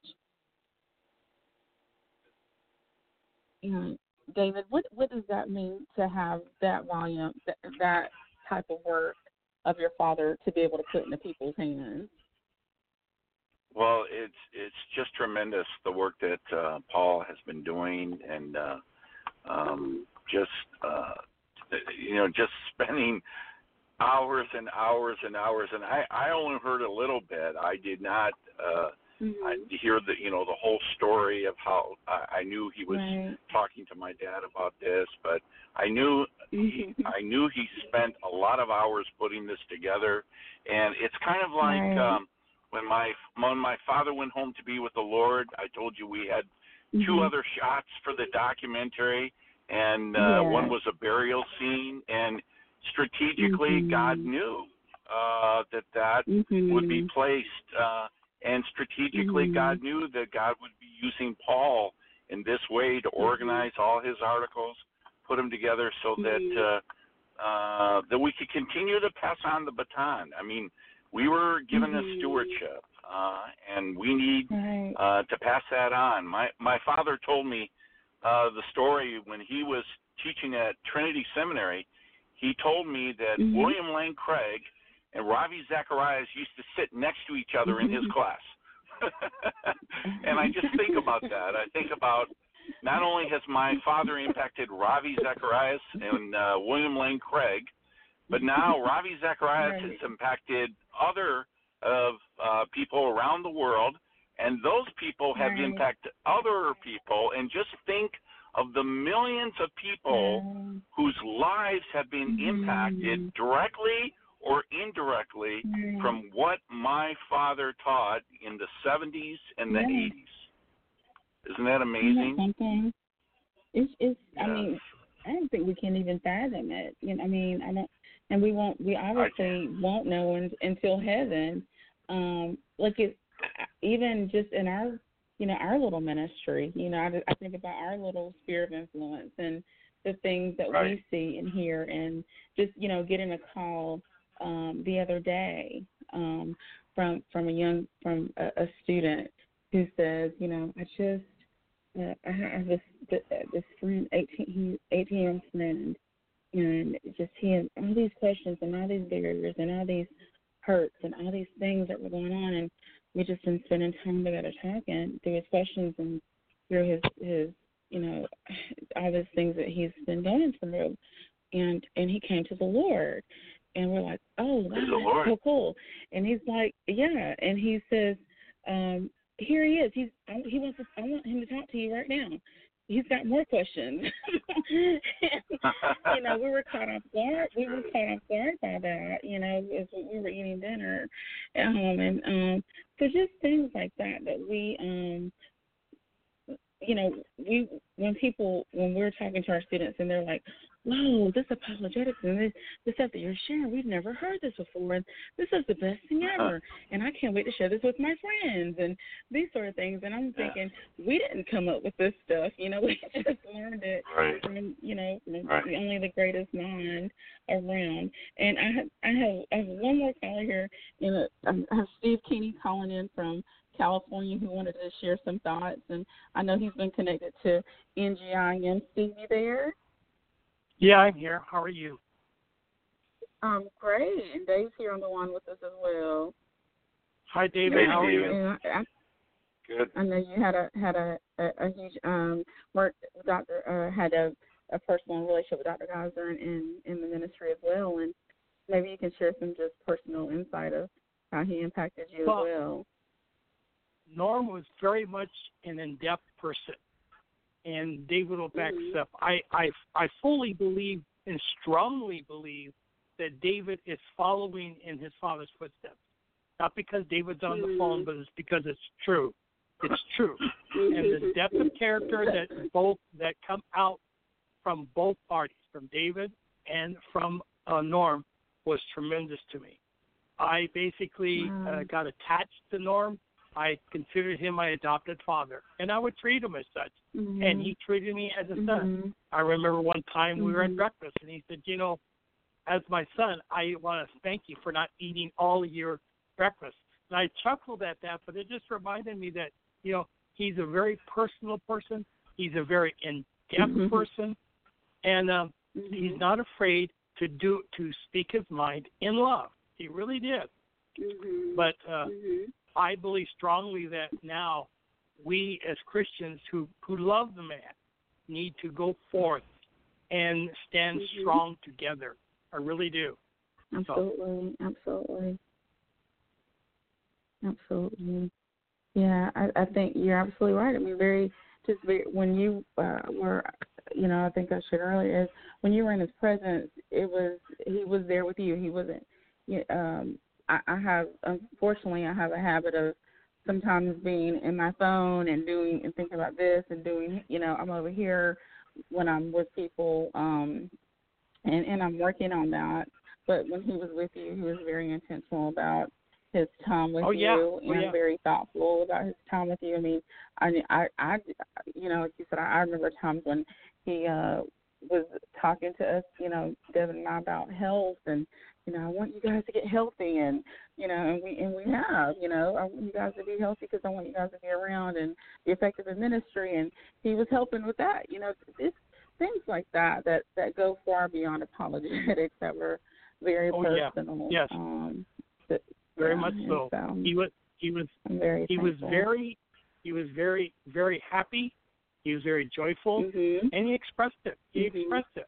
And David, what what does that mean to have that volume, that, that type of work of your father to be able to put into people's hands? Well, it's it's just tremendous the work that uh, Paul has been doing, and uh, um, just uh, you know, just spending hours and hours and hours. And I I only heard a little bit. I did not uh, mm-hmm. I hear the you know the whole story of how I, I knew he was right. talking to my dad about this, but I knew he Mhm. I knew he spent a lot of hours putting this together, and it's kind of like Right. um, when my when my father went home to be with the Lord. I told you we had two Mhm. other shots for the documentary, and uh, Yes. one was a burial scene, and strategically Mhm. God knew uh, that that Mhm. would be placed, uh, and strategically. God knew that God would be using Paul in this way to organize all his articles, put them together so that uh, uh, that we could continue to pass on the baton. I mean, we were given a stewardship, uh, and we need Right. uh, to pass that on. My my father told me uh, the story when he was teaching at Trinity Seminary. He told me that Mhm. William Lane Craig and Ravi Zacharias used to sit next to each other in his class. and I just think about that. I think about not only has my father impacted Ravi Zacharias and uh, William Lane Craig, but now Ravi Zacharias Right. has impacted other of uh, people around the world, and those people have Right. impacted other people. And just think of the millions of people Um, whose lives have been Mhm. impacted directly or indirectly right. from what my father taught in the 70s and the Yeah. 80s. Isn't that amazing? something? It's it's. I mean, I don't think we can even fathom it. You know, I mean, I don't, and we won't. We obviously won't know un, until heaven. Um, like it, even just in our, you know, our little ministry. You know, I, I think about our little sphere of influence and the things that Right. we see and hear, and just you know, getting a call um, the other day um, from from a young from a, a student who says, you know, I just uh, I have this this friend, eighteen he eighteen year old friend, and just he had all these questions and all these barriers and all these hurts and all these things that were going on, and we just been spending time together talking through his questions and through his his you know all these things that he's been going through, and and he came to the Lord, and we're like, oh wow, the that's Lord. so cool, and he's like, yeah, and he says, um, here he is. He's I, he wants to. I want him to talk to you right now. He's got more questions. you know, we were caught off guard. We were caught off guard by that. You know, as we were eating dinner at home, and um, so just things like that that we um, you know, we when people when we're talking to our students and they're like, "Whoa, this apologetics and this this stuff that you're sharing, we've never heard this before, and this is the best thing ever, and I can't wait to share this with my friends and these sort of things." And I'm Yeah. thinking, we didn't come up with this stuff, you know, we just learned it Right. from you know Right. only the greatest mind around. And I have I have I have one more caller here, and um, I have Steve Keeney calling in from California who wanted to share some thoughts, and I know he's been connected to NGIM. Steve, you there? Yeah, I'm here. How are you? Um, great. And Dave's here on the line with us as well. Hi, David. Hey, How are you? David. And I, I Good. I know you had a had a a, a huge um work doctor uh, had a a personal relationship with Dr. Geisler in in the ministry as well, and maybe you can share some just personal insight of how he impacted you Well, as well. Norm was very much an in-depth person, and David will back Mhm. this up. I, I, I fully believe and strongly believe that David is following in his father's footsteps. Not because David's on the phone, Mhm. but it's because it's true. It's true. and the depth of character that both that come out from both parties, from David and from uh, Norm, was tremendous to me. I basically uh, got attached to Norm. I considered him my adopted father, and I would treat him as such. Mhm. And he treated me as a son. Mhm. I remember one time we were at Mhm. breakfast, and he said, "You know, as my son, I want to thank you for not eating all your breakfast." And I chuckled at that, but it just reminded me that you know he's a very personal person. He's a very in-depth Mhm. person, and um, he's not afraid to do to speak his mind in love. He really did. But uh. I believe strongly that now we as Christians who who love the man need to go forth and stand Mhm. strong together. I really do. Absolutely, absolutely, absolutely. Yeah, I, I think you're absolutely right. I mean, very just very when you uh, were, you know, I think I shared earlier is when you were in his presence, it was he was there with you. He wasn't. Um, I, I have unfortunately I have a habit of sometimes being in my phone and doing and thinking about this and doing. You know, I'm over here when I'm with people. Um, and and I'm working on that. But when he was with you, he was very intentional about his time with Oh, yeah. you Oh, and yeah. very thoughtful about his time with you. I mean, I I I you know, like you said, I, I remember times when he uh was talking to us, you know, Devin and I about health and you know, I want you guys to get healthy and you know, and we and we have, you know, I want you guys to be healthy because I want you guys to be around and be effective in ministry and he was helping with that. You know, it's things like that that that go far beyond apologetics that were very Oh, yeah. personal. Yes. Um that, Very yeah, much so. so He was he was very he was very he was very very happy. He was very joyful, Mhm. and he expressed it. He Mhm. expressed it.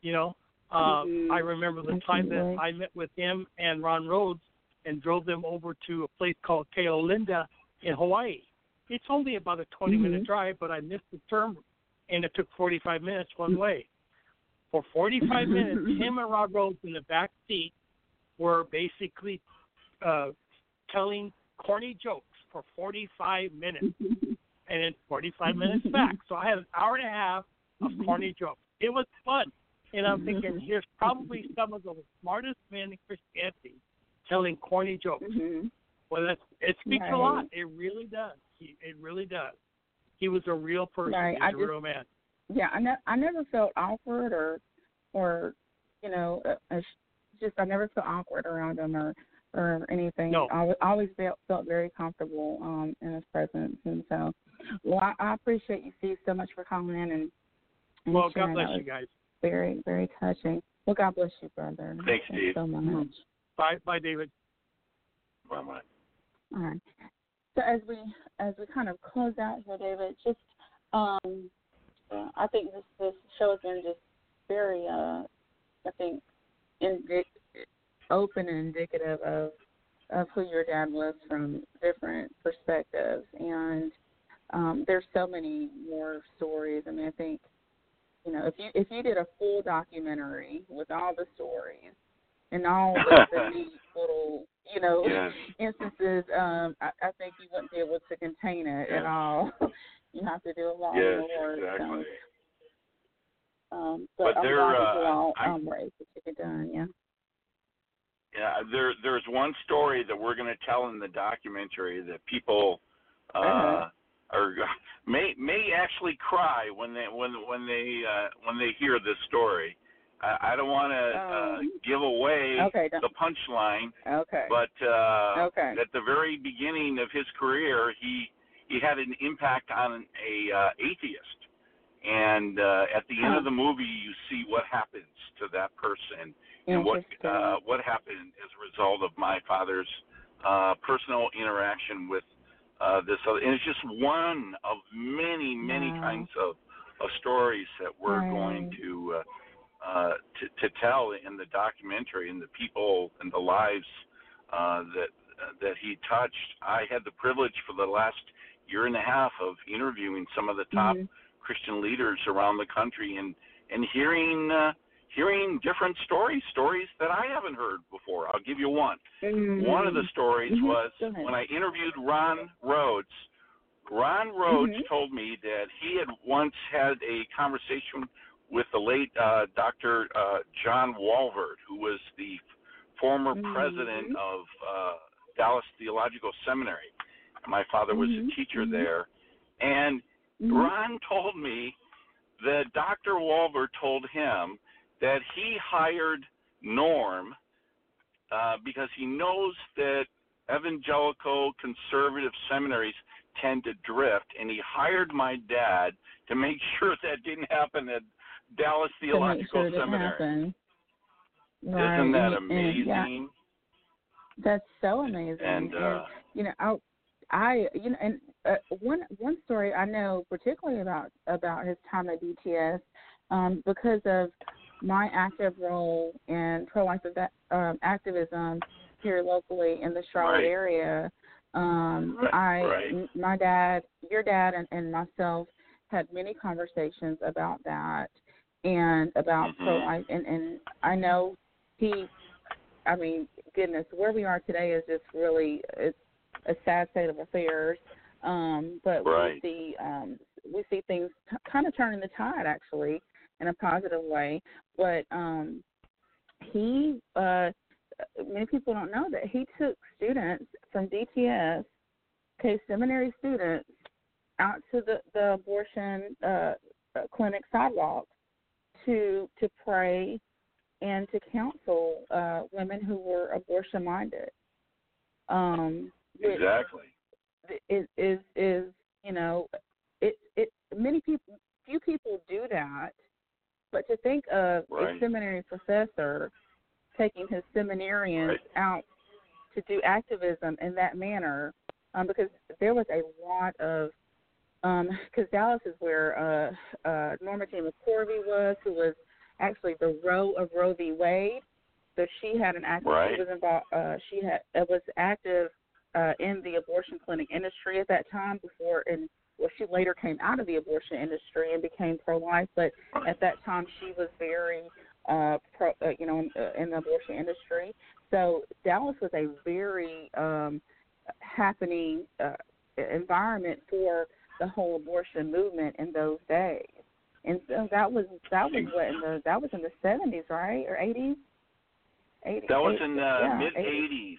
You know, uh, Mhm. I remember the time that. I met with him and Ron Rhodes and drove them over to a place called Keolinda in Hawaii. It's only about a 20 minute Mhm. drive, but I missed the turn, and it took 45 minutes one way. For 45 minutes, him and Ron Rhodes in the back seat were basically uh, telling corny jokes for 45 minutes, and then 45 minutes back. So I had an hour and a half of corny jokes. It was fun. And I'm thinking, here's probably some of the smartest men in Christianity telling corny jokes. Mhm. Well, that's, it speaks Right. a lot. It really does. He, it really does. He was a real person. Right. He's I a just- real man. yeah, I ne- I never felt awkward or or you know, uh, uh, just I never felt awkward around him or or anything. No. I wa- always felt felt very comfortable um in his presence, and so well, I, I appreciate you, Steve, so much for calling in and. and Well, God bless you guys. Very very touching. Well, God bless you, brother. Thanks, Thanks Steve. so much. Bye, bye, David. Bye-bye. All right. So as we as we kind of close out here, David, just um, I think this this show has been just very uh, I think indi- open and indicative of of who your dad was from different perspectives, and um, there's so many more stories. I mean, I think you know if you if you did a full documentary with all the stories and all the, the neat little you know Yes. instances, um, I, I think you wouldn't be able to contain it at all. you have to do a lot Yes, more exactly. So, um, but, But there, uh, all I'm- um, were able to get done. Yeah. Yeah, there there's one story that we're going to tell in the documentary that people uh, Uh-huh. Are may may actually cry when they when when they uh, when they hear this story. I, I don't want to uh, Um, give away Okay. the punchline, Okay. but uh, Okay. at the very beginning of his career, he he had an impact on a uh, atheist, and uh, at the end Huh. of the movie, you see what happens to that person and what uh, what happened as a result of my father's uh, personal interaction with uh, this other. And it's just one of many, many Wow. kinds of, of stories that we're Right. going to, uh, uh, to to tell in the documentary and the people and the lives uh, that uh, that he touched. I had the privilege for the last year and a half of interviewing some of the top Mhm. Christian leaders around the country and and hearing uh, hearing different stories, stories that I haven't heard before. I'll give you one. Mhm. One of the stories Mhm. was when I interviewed Ron Rhodes. Ron Rhodes Mhm. told me that he had once had a conversation with the late uh, Dr. Uh, John Walvoord, who was the former Mhm. president of uh, Dallas Theological Seminary. My father was a teacher Mhm. there, and. Ron told me that Dr. Walvoord told him that he hired Norm uh, because he knows that evangelical conservative seminaries tend to drift, and he hired my dad to make sure that didn't happen at Dallas to make Theological sure Seminary. Right. Isn't that and- and, amazing? yeah, that's so amazing. And uh, you know, I, I, you know, and uh, one one story I know particularly about about his time at DTS um, because of my active role in pro-life eva- um, activism here locally in the Charlotte Right. area. Um, Right, I, right. my dad, your dad, and, and myself had many conversations about that and about Mhm. pro-life, and and I know he I mean, goodness, where we are today is just really it's a sad state of affairs. Um, but we see um, we see things t- kind of turning the tide actually in a positive way. But um, he uh, many people don't know that he took students from DTS, okay, seminary students, out to the the abortion uh, uh, clinic sidewalk to to pray and to counsel uh, women who were abortion minded. Um, exactly. is is is you know it it many people few people do that, but to think of Right. a seminary professor taking his seminarians Right. out to do activism in that manner, um, because there was a lot of because Dallas is where uh, uh, Norma Jean McCorvey was, who was actually the Roe of Roe v. Wade. So she had an active. Right. She was involved. Uh, she had uh, was active uh, in the abortion clinic industry at that time. Before and well, she later came out of the abortion industry and became pro-life. But at that time, she was very uh, pro, uh, you know, in, uh, in the abortion industry. So Dallas was a very um, happening uh, environment for the whole abortion movement in those days. And so that was that was what in the that was in the seventies, right, or eighties? Eighties. That was in the yeah, mid 80s.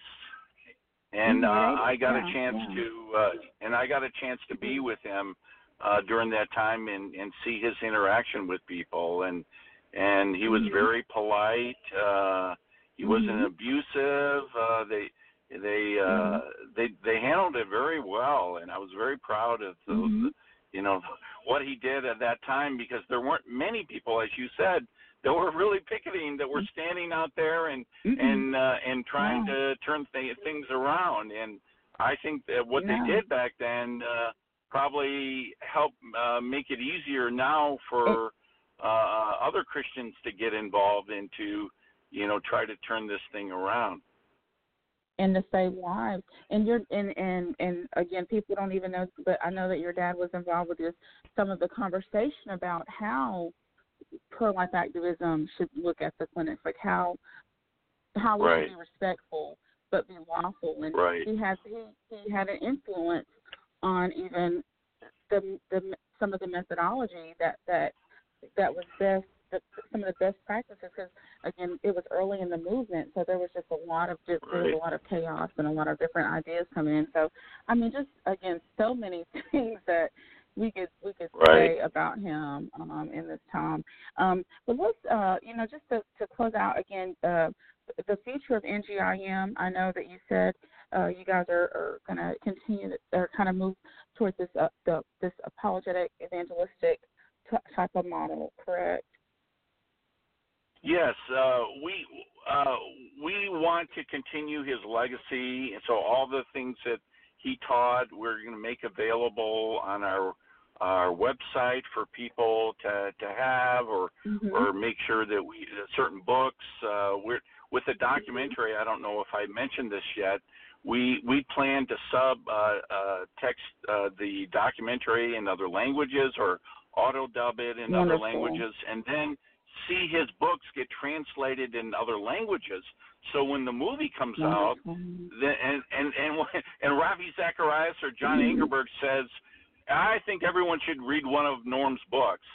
'80s, and uh, I got yeah, a chance yeah. to, uh, and I got a chance to be with him uh, during that time and and see his interaction with people, and and he was Mhm. very polite. Uh, he wasn't Mhm. abusive. Uh, they they uh, Mm-hmm. they they handled it very well, and I was very proud of the, Mhm. you know what he did at that time because there weren't many people, as you said, that were really picketing, that were standing out there and Mhm. and uh, and trying Yeah. to turn th- things around. And I think that what Yeah. they did back then uh, probably helped uh, make it easier now for uh, other Christians to get involved and to you know try to turn this thing around. and to save lives. And you're and and and again, people don't even know, but I know that your dad was involved with this. Some of the conversation about how pro-life activism should look at the clinics, like how how we Right. should be respectful but be lawful. And Right. he has he he had an influence on even the the some of the methodology that that that was best the, some of the best practices because again it was early in the movement so there was just a lot of just there was Right. a lot of chaos and a lot of different ideas coming in so i mean just again so many things that we could we could Right. say about him um in this time. Um but let's uh you know just to to close out again uh the future of ngim i know that you said uh you guys are, are going to continue to, or kind of move towards this uh, the this apologetic evangelistic t- type of model correct? Yes, uh, we uh, we want to continue his legacy, and so all the things that he taught, we're going to make available on our our website for people to to have, or mm-hmm. or make sure that we uh, certain books. Uh, we're with the documentary. I don't know if I mentioned this yet. We we plan to sub uh, uh, text uh, the documentary in other languages or auto dub it in other languages, and then see his books get translated in other languages. So when the movie comes out, Wonderful. then, and and and and Ravi Zacharias or John Mhm. Ankerberg says, I think everyone should read one of Norm's books.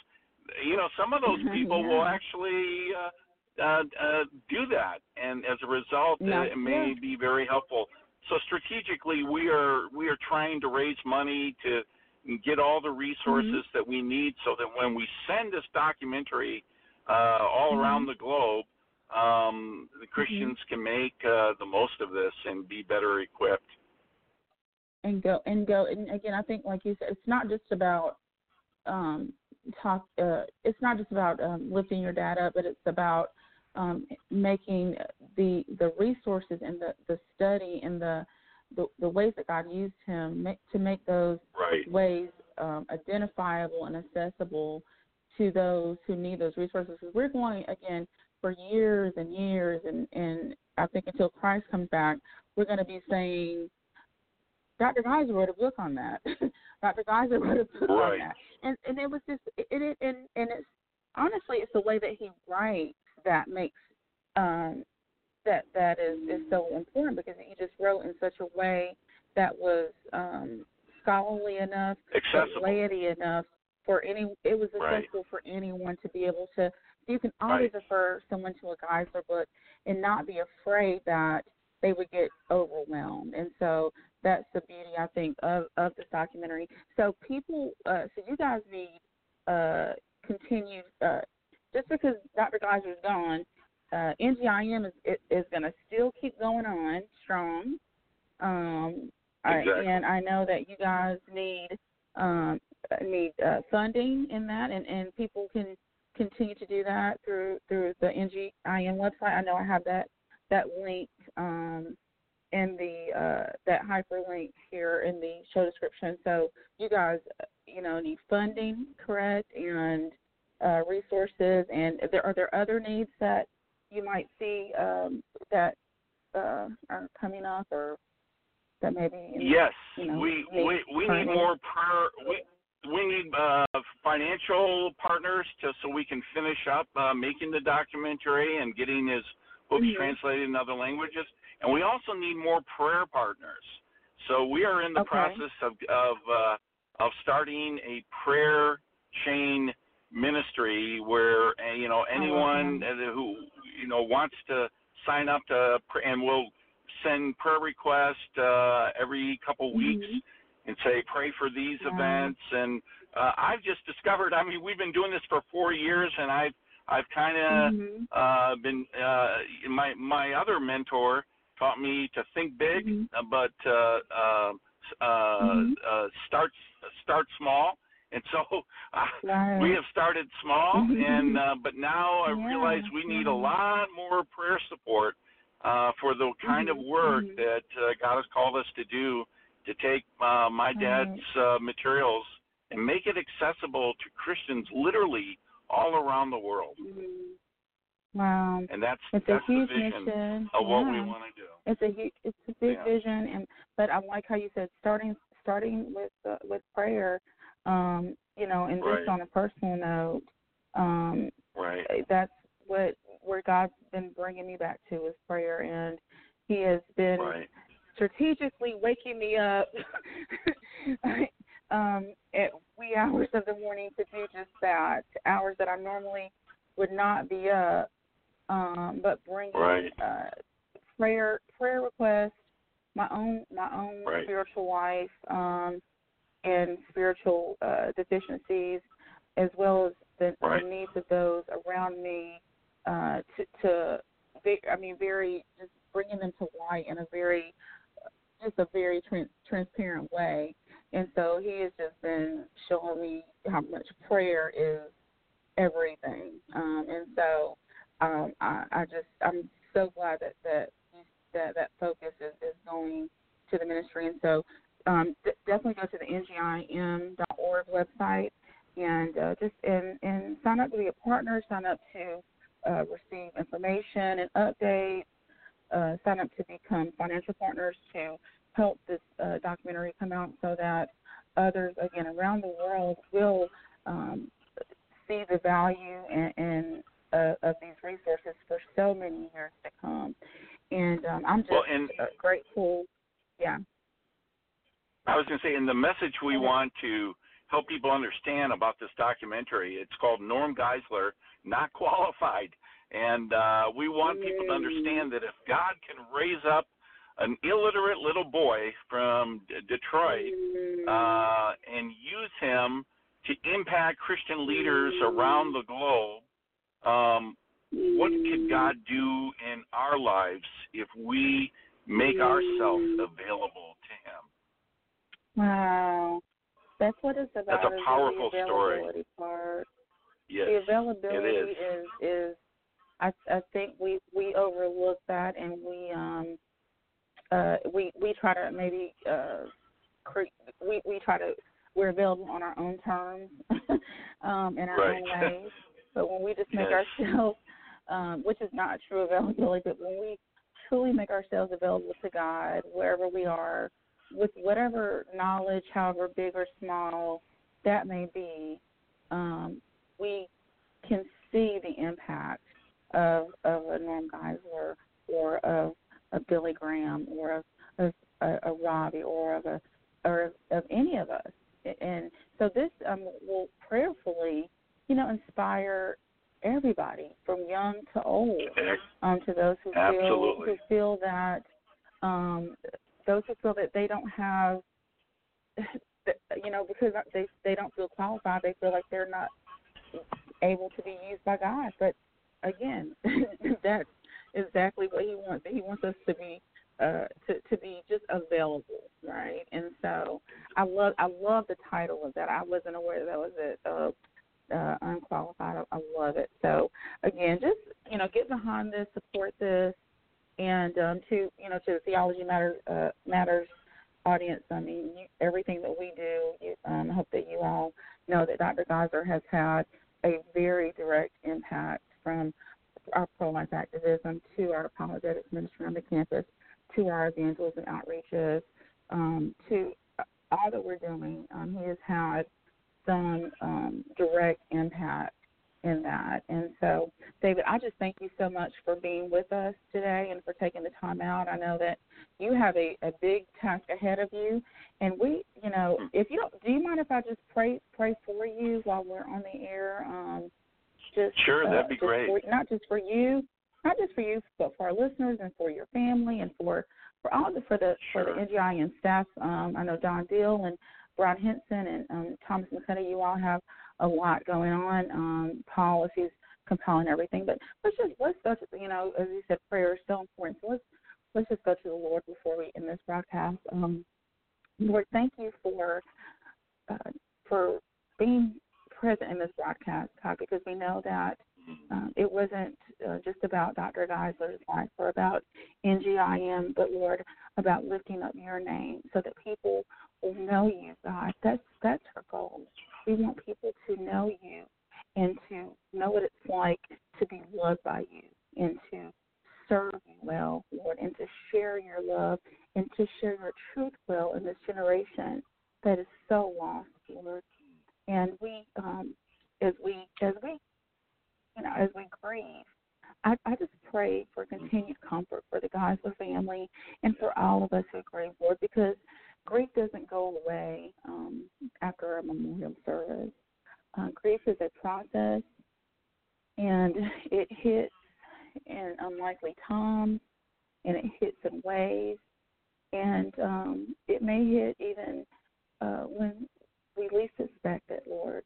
You know, some of those people will actually uh, uh, uh, do that, and as a result, uh, it may yeah. be very helpful. So strategically, we are we are trying to raise money to get all the resources Mm-hmm. that we need, so that when we send this documentary uh, all Mm-hmm. around the globe, um, the Christians can make uh, the most of this and be better equipped. And go and go and again i think like you said it's not just about um talk uh it's not just about um lifting your dad up but it's about um making the the resources and the the study and the the, the ways that god used him make, to make those Right. ways um identifiable and accessible to those who need those resources because we're going again for years and years and and i think until christ comes back we're going to be saying Dr. Geisler wrote a book on that. Dr. Geisler wrote a book on that, and and it was just it, it and and it's honestly it's the way that he writes that makes um that that is is so important because he just wrote in such a way that was um scholarly enough, Accessible. laity enough for any. It was Right. accessible for anyone to be able to. You can always Right. refer someone to a Geisler book and not be afraid that they would get overwhelmed. And so that's the beauty, I think, of of this documentary. So people, uh, so you guys need uh, continued. Uh, just because Dr. Geisler's gone, uh, NGIM is is, is going to still keep going on strong. Um, I- Exactly. and I know that you guys need um, need uh, funding in that, and, and people can continue to do that through through the NGIM website. I know I have that that link um, in the uh, that hyperlink here in the show description. So you guys, you know, need funding, correct, and uh, resources. And there are there other needs that you might see um, that uh, are coming up, or that maybe Yes, you know, we need we we need more prayer. We we need uh, financial partners to so we can finish up uh, making the documentary and getting his books Mhm. translated in other languages. And we also need more prayer partners. So we are in the Okay. process of of uh, of starting a prayer chain ministry where uh, you know anyone uh, who you know wants to sign up to pr- and we'll send prayer requests uh, every couple weeks Mhm. and say pray for these Wow. events and uh, I've just discovered I mean we've been doing this for 4 years and I've I've kind of Mhm. uh been uh my my other mentor taught me to think big Mhm. uh, but uh uh uh, Mhm. uh start start small and so uh, Right. we have started small and uh but now I Yeah, realize we need a lot more prayer support uh for the kind of Mhm, work mhm. that uh, God has called us to do to take uh my dad's uh materials and make it accessible to Christians literally all around the world Mhm. Wow. and that's It's a that's the huge mission. of what we Yeah. want to do. It's a hu- it's a big Yeah. vision, and but I like how you said starting starting with uh, with prayer. Um, you know, and Right. just on a personal note, um, Right. that's what where God's been bringing me back to is prayer, and He has been Right. strategically waking me up um, at wee hours of the morning to do just that, hours that I normally would not be up, um, but bringing Right. uh, prayer prayer requests, my own my own Right. spiritual life, um, and spiritual uh, deficiencies, as well as the, Right. the needs of those around me, uh, to, to ve- I mean, very just bringing them to light in a very just a very trans- transparent way. And so he has just been showing me how much prayer is everything. Um, and so um, I, I just I'm so glad that that that, that focus is, is going to the ministry. And so um, d- definitely go to the ngim.org website and uh, just and, and sign up to be a partner. Sign up to uh, receive information and updates. Uh, sign up to become financial partners to help this uh, documentary come out so that others, again, around the world will um, see the value and, and uh, of these resources for so many years to come. And um, I'm just Well, and- uh, grateful. Yeah. I was going to say, in the message we want to help people understand about this documentary, it's called Norm Geisler, Not Qualified. And uh, we want people to understand that if God can raise up an illiterate little boy from D- Detroit uh, and use him to impact Christian leaders around the globe, um, what could God do in our lives if we make ourselves available to Him? Wow. That's what it's about. That's a powerful the story. Part. Yes, the availability it is. is is I I think we we overlook that and we um uh we we try to maybe uh cre- we we try to we're available on our own terms um in our Right. own ways but when we just make Yes. ourselves um which is not true availability but when we truly make ourselves available to God wherever we are with whatever knowledge however big or small that may be um we can see the impact of of a Norm Geisler or of a Billy Graham or of, of a, a Robbie or of a or of any of us. And so this um, will prayerfully, you know, inspire everybody from young to old, um, to those who feel who feel that um, those who feel that they don't have, you know, because they they don't feel qualified, they feel like they're not able to be used by God. But again, that's exactly what He wants. He wants us to be uh, to to be just available, right? And so I love I love the title of that. I wasn't aware that was it. Uh, uh, unqualified. I, I love it. So again, just you know, get behind this, support this, and um, to you know, to the Theology Matters uh, Matters audience. I mean, you, everything that we do. Um, I hope that you all know that Dr. Geisler has had a very direct impact from our pro-life activism to our apologetics ministry on the campus, to our evangelism outreaches, um, to all that we're doing. Um, he has had some um, direct impact in that. And so, David, I just thank you so much for being with us today and for taking the time out. I know that you have a, a big task ahead of you, and we, you know, if you don't, do you mind if I just pray pray for you while we're on the air? Um, just Sure, uh, that'd be great. For, not just for you, not just for you, but for our listeners and for your family and for for all the for the for Sure. the NGIM staff. Um, I know Don Deal and Brian Henson and um, Thomas McCutty, you all have a lot going on. Um, Paul, if he's compiling everything, but let's just let's go to you know as you said, prayer is so important. So let's let's just go to the Lord before we end this broadcast. Um, Lord, thank you for uh, for being present in this broadcast, God, because we know that um, it wasn't uh, just about Dr. Geisler's life or about NGIM, but Lord, about lifting up your name so that people know you, God. That's that's our goal. We want people to know you and to know what it's like to be loved by you and to serve you well, Lord, and to share your love and to share your truth well in this generation that is so lost, Lord. And we, um, as we, as we, you know, as we grieve, I, I just pray for continued comfort for the Geisler family and for all of us who grieve, Lord, because grief doesn't go away um, after a memorial service. Uh, grief is a process, and it hits in unlikely times, and it hits in ways, and um, it may hit even uh, when we least expect it, Lord.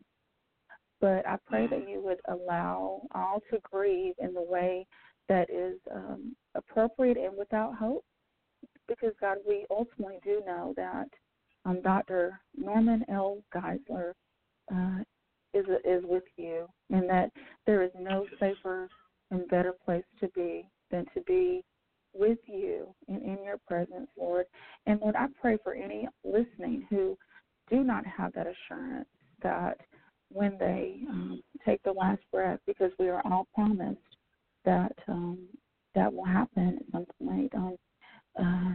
But I pray that you would allow all to grieve in the way that is um, appropriate and without hope, because God, we ultimately do know that um, Dr. Norman L. Geisler uh, is is with you, and that there is no safer and better place to be than to be with you and in your presence, Lord. And Lord, I pray for any listening who do not have that assurance that when they um, take the last breath, because we are all promised that um, that will happen at some point. Um, uh,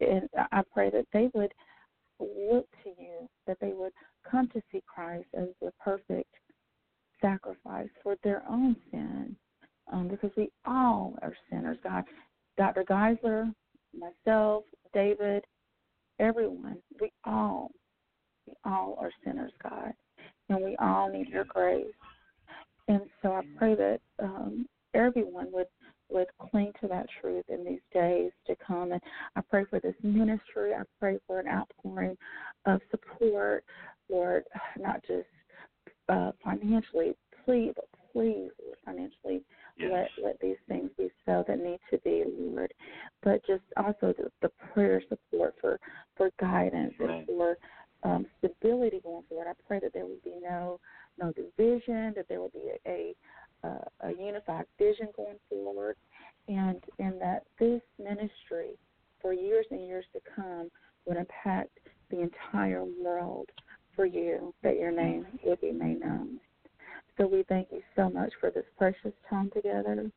and I pray that they would look to you, that they would come to see Christ as the perfect sacrifice for their own sin, um, because we all are sinners. God, Dr. Geisler, myself, David, everyone, we all, we all are sinners, God, and we all need your grace. And so I pray that um, everyone would would cling to that truth in these days to come. And I pray for this ministry. I pray for an outpouring of support, Lord, not just uh, financially, please, but please, financially Yes. let let these things be so that need to be, Lord. But just also the, the prayer support for for guidance Amen. and for um, stability going forward. I pray that there will be no no division, that there will be a a, a unified vision going forward, and and that this ministry for years and years to come would impact the entire world for you, that your name would be made known. So we thank you so much for this precious time together.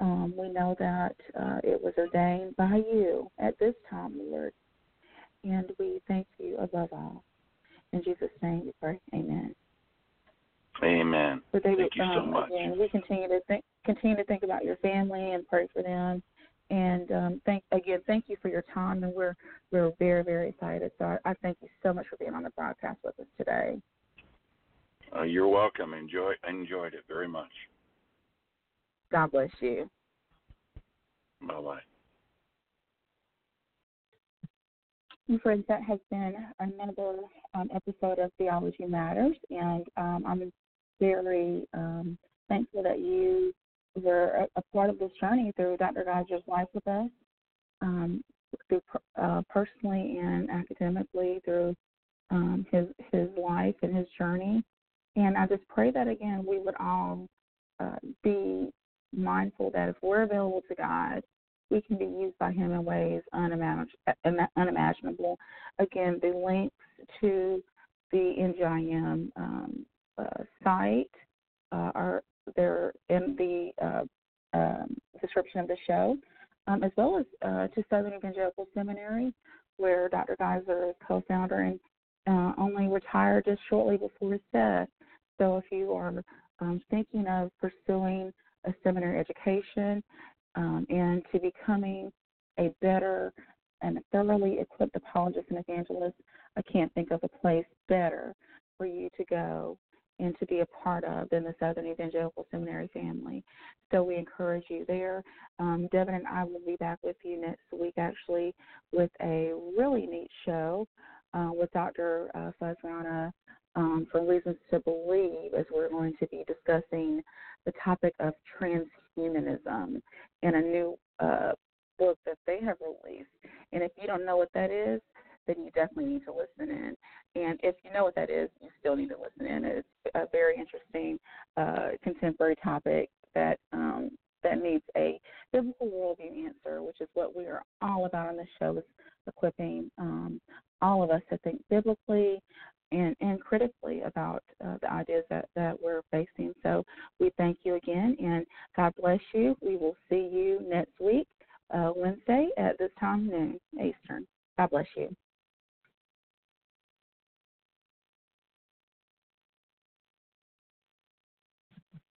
Um, we know that uh, it was ordained by you at this time, Lord, and we thank you above all. In Jesus' name we pray. Amen. Amen. So David, Thank you so um, much. again, we continue to think continue to think about your family and pray for them. And um, thank again, thank you for your time, and we're we're very very excited. So I, I thank you so much for being on the broadcast with us today. Uh, you're welcome. Enjoy enjoyed it very much. God bless you. Bye bye. And friends, that has been another um, episode of Theology Matters, and um, I'm very um, thankful that you were a, a part of this journey through Dr. Geisler's life with us, um, through uh, personally and academically through um, his his life and his journey. And I just pray that again we would all uh, be mindful that if we're available to God, we can be used by Him in ways unimagin- unimaginable. Again, the links to the NGIM um, site uh, are there in the uh, um, description of the show, um, as well as uh, to Southern Evangelical Seminary, where Dr. Geisler is co-founder and uh, only retired just shortly before his death. So if you are um, thinking of pursuing a seminary education um, and to becoming a better and thoroughly equipped apologist and evangelist, I can't think of a place better for you to go and to be a part of in the Southern Evangelical Seminary family. So we encourage you there. Um, Devin and I will be back with you next week, actually, with a really neat show uh, with Dr. Uh, Fuz Rana um, for Reasons to Believe, as we're going to be discussing the topic of transhumanism in a new uh, book that they have released. And if you don't know what that is, then you definitely need to listen in. And if you know what that is, you still need to listen in. It's a very interesting uh, contemporary topic that um, that needs a biblical worldview answer, which is what we are all about on this show. Is equipping um, all of us to think biblically and, and critically about uh, the ideas that, that we're facing. So we thank you again, and God bless you. We will see you next week, uh, Wednesday at this time noon Eastern. God bless you.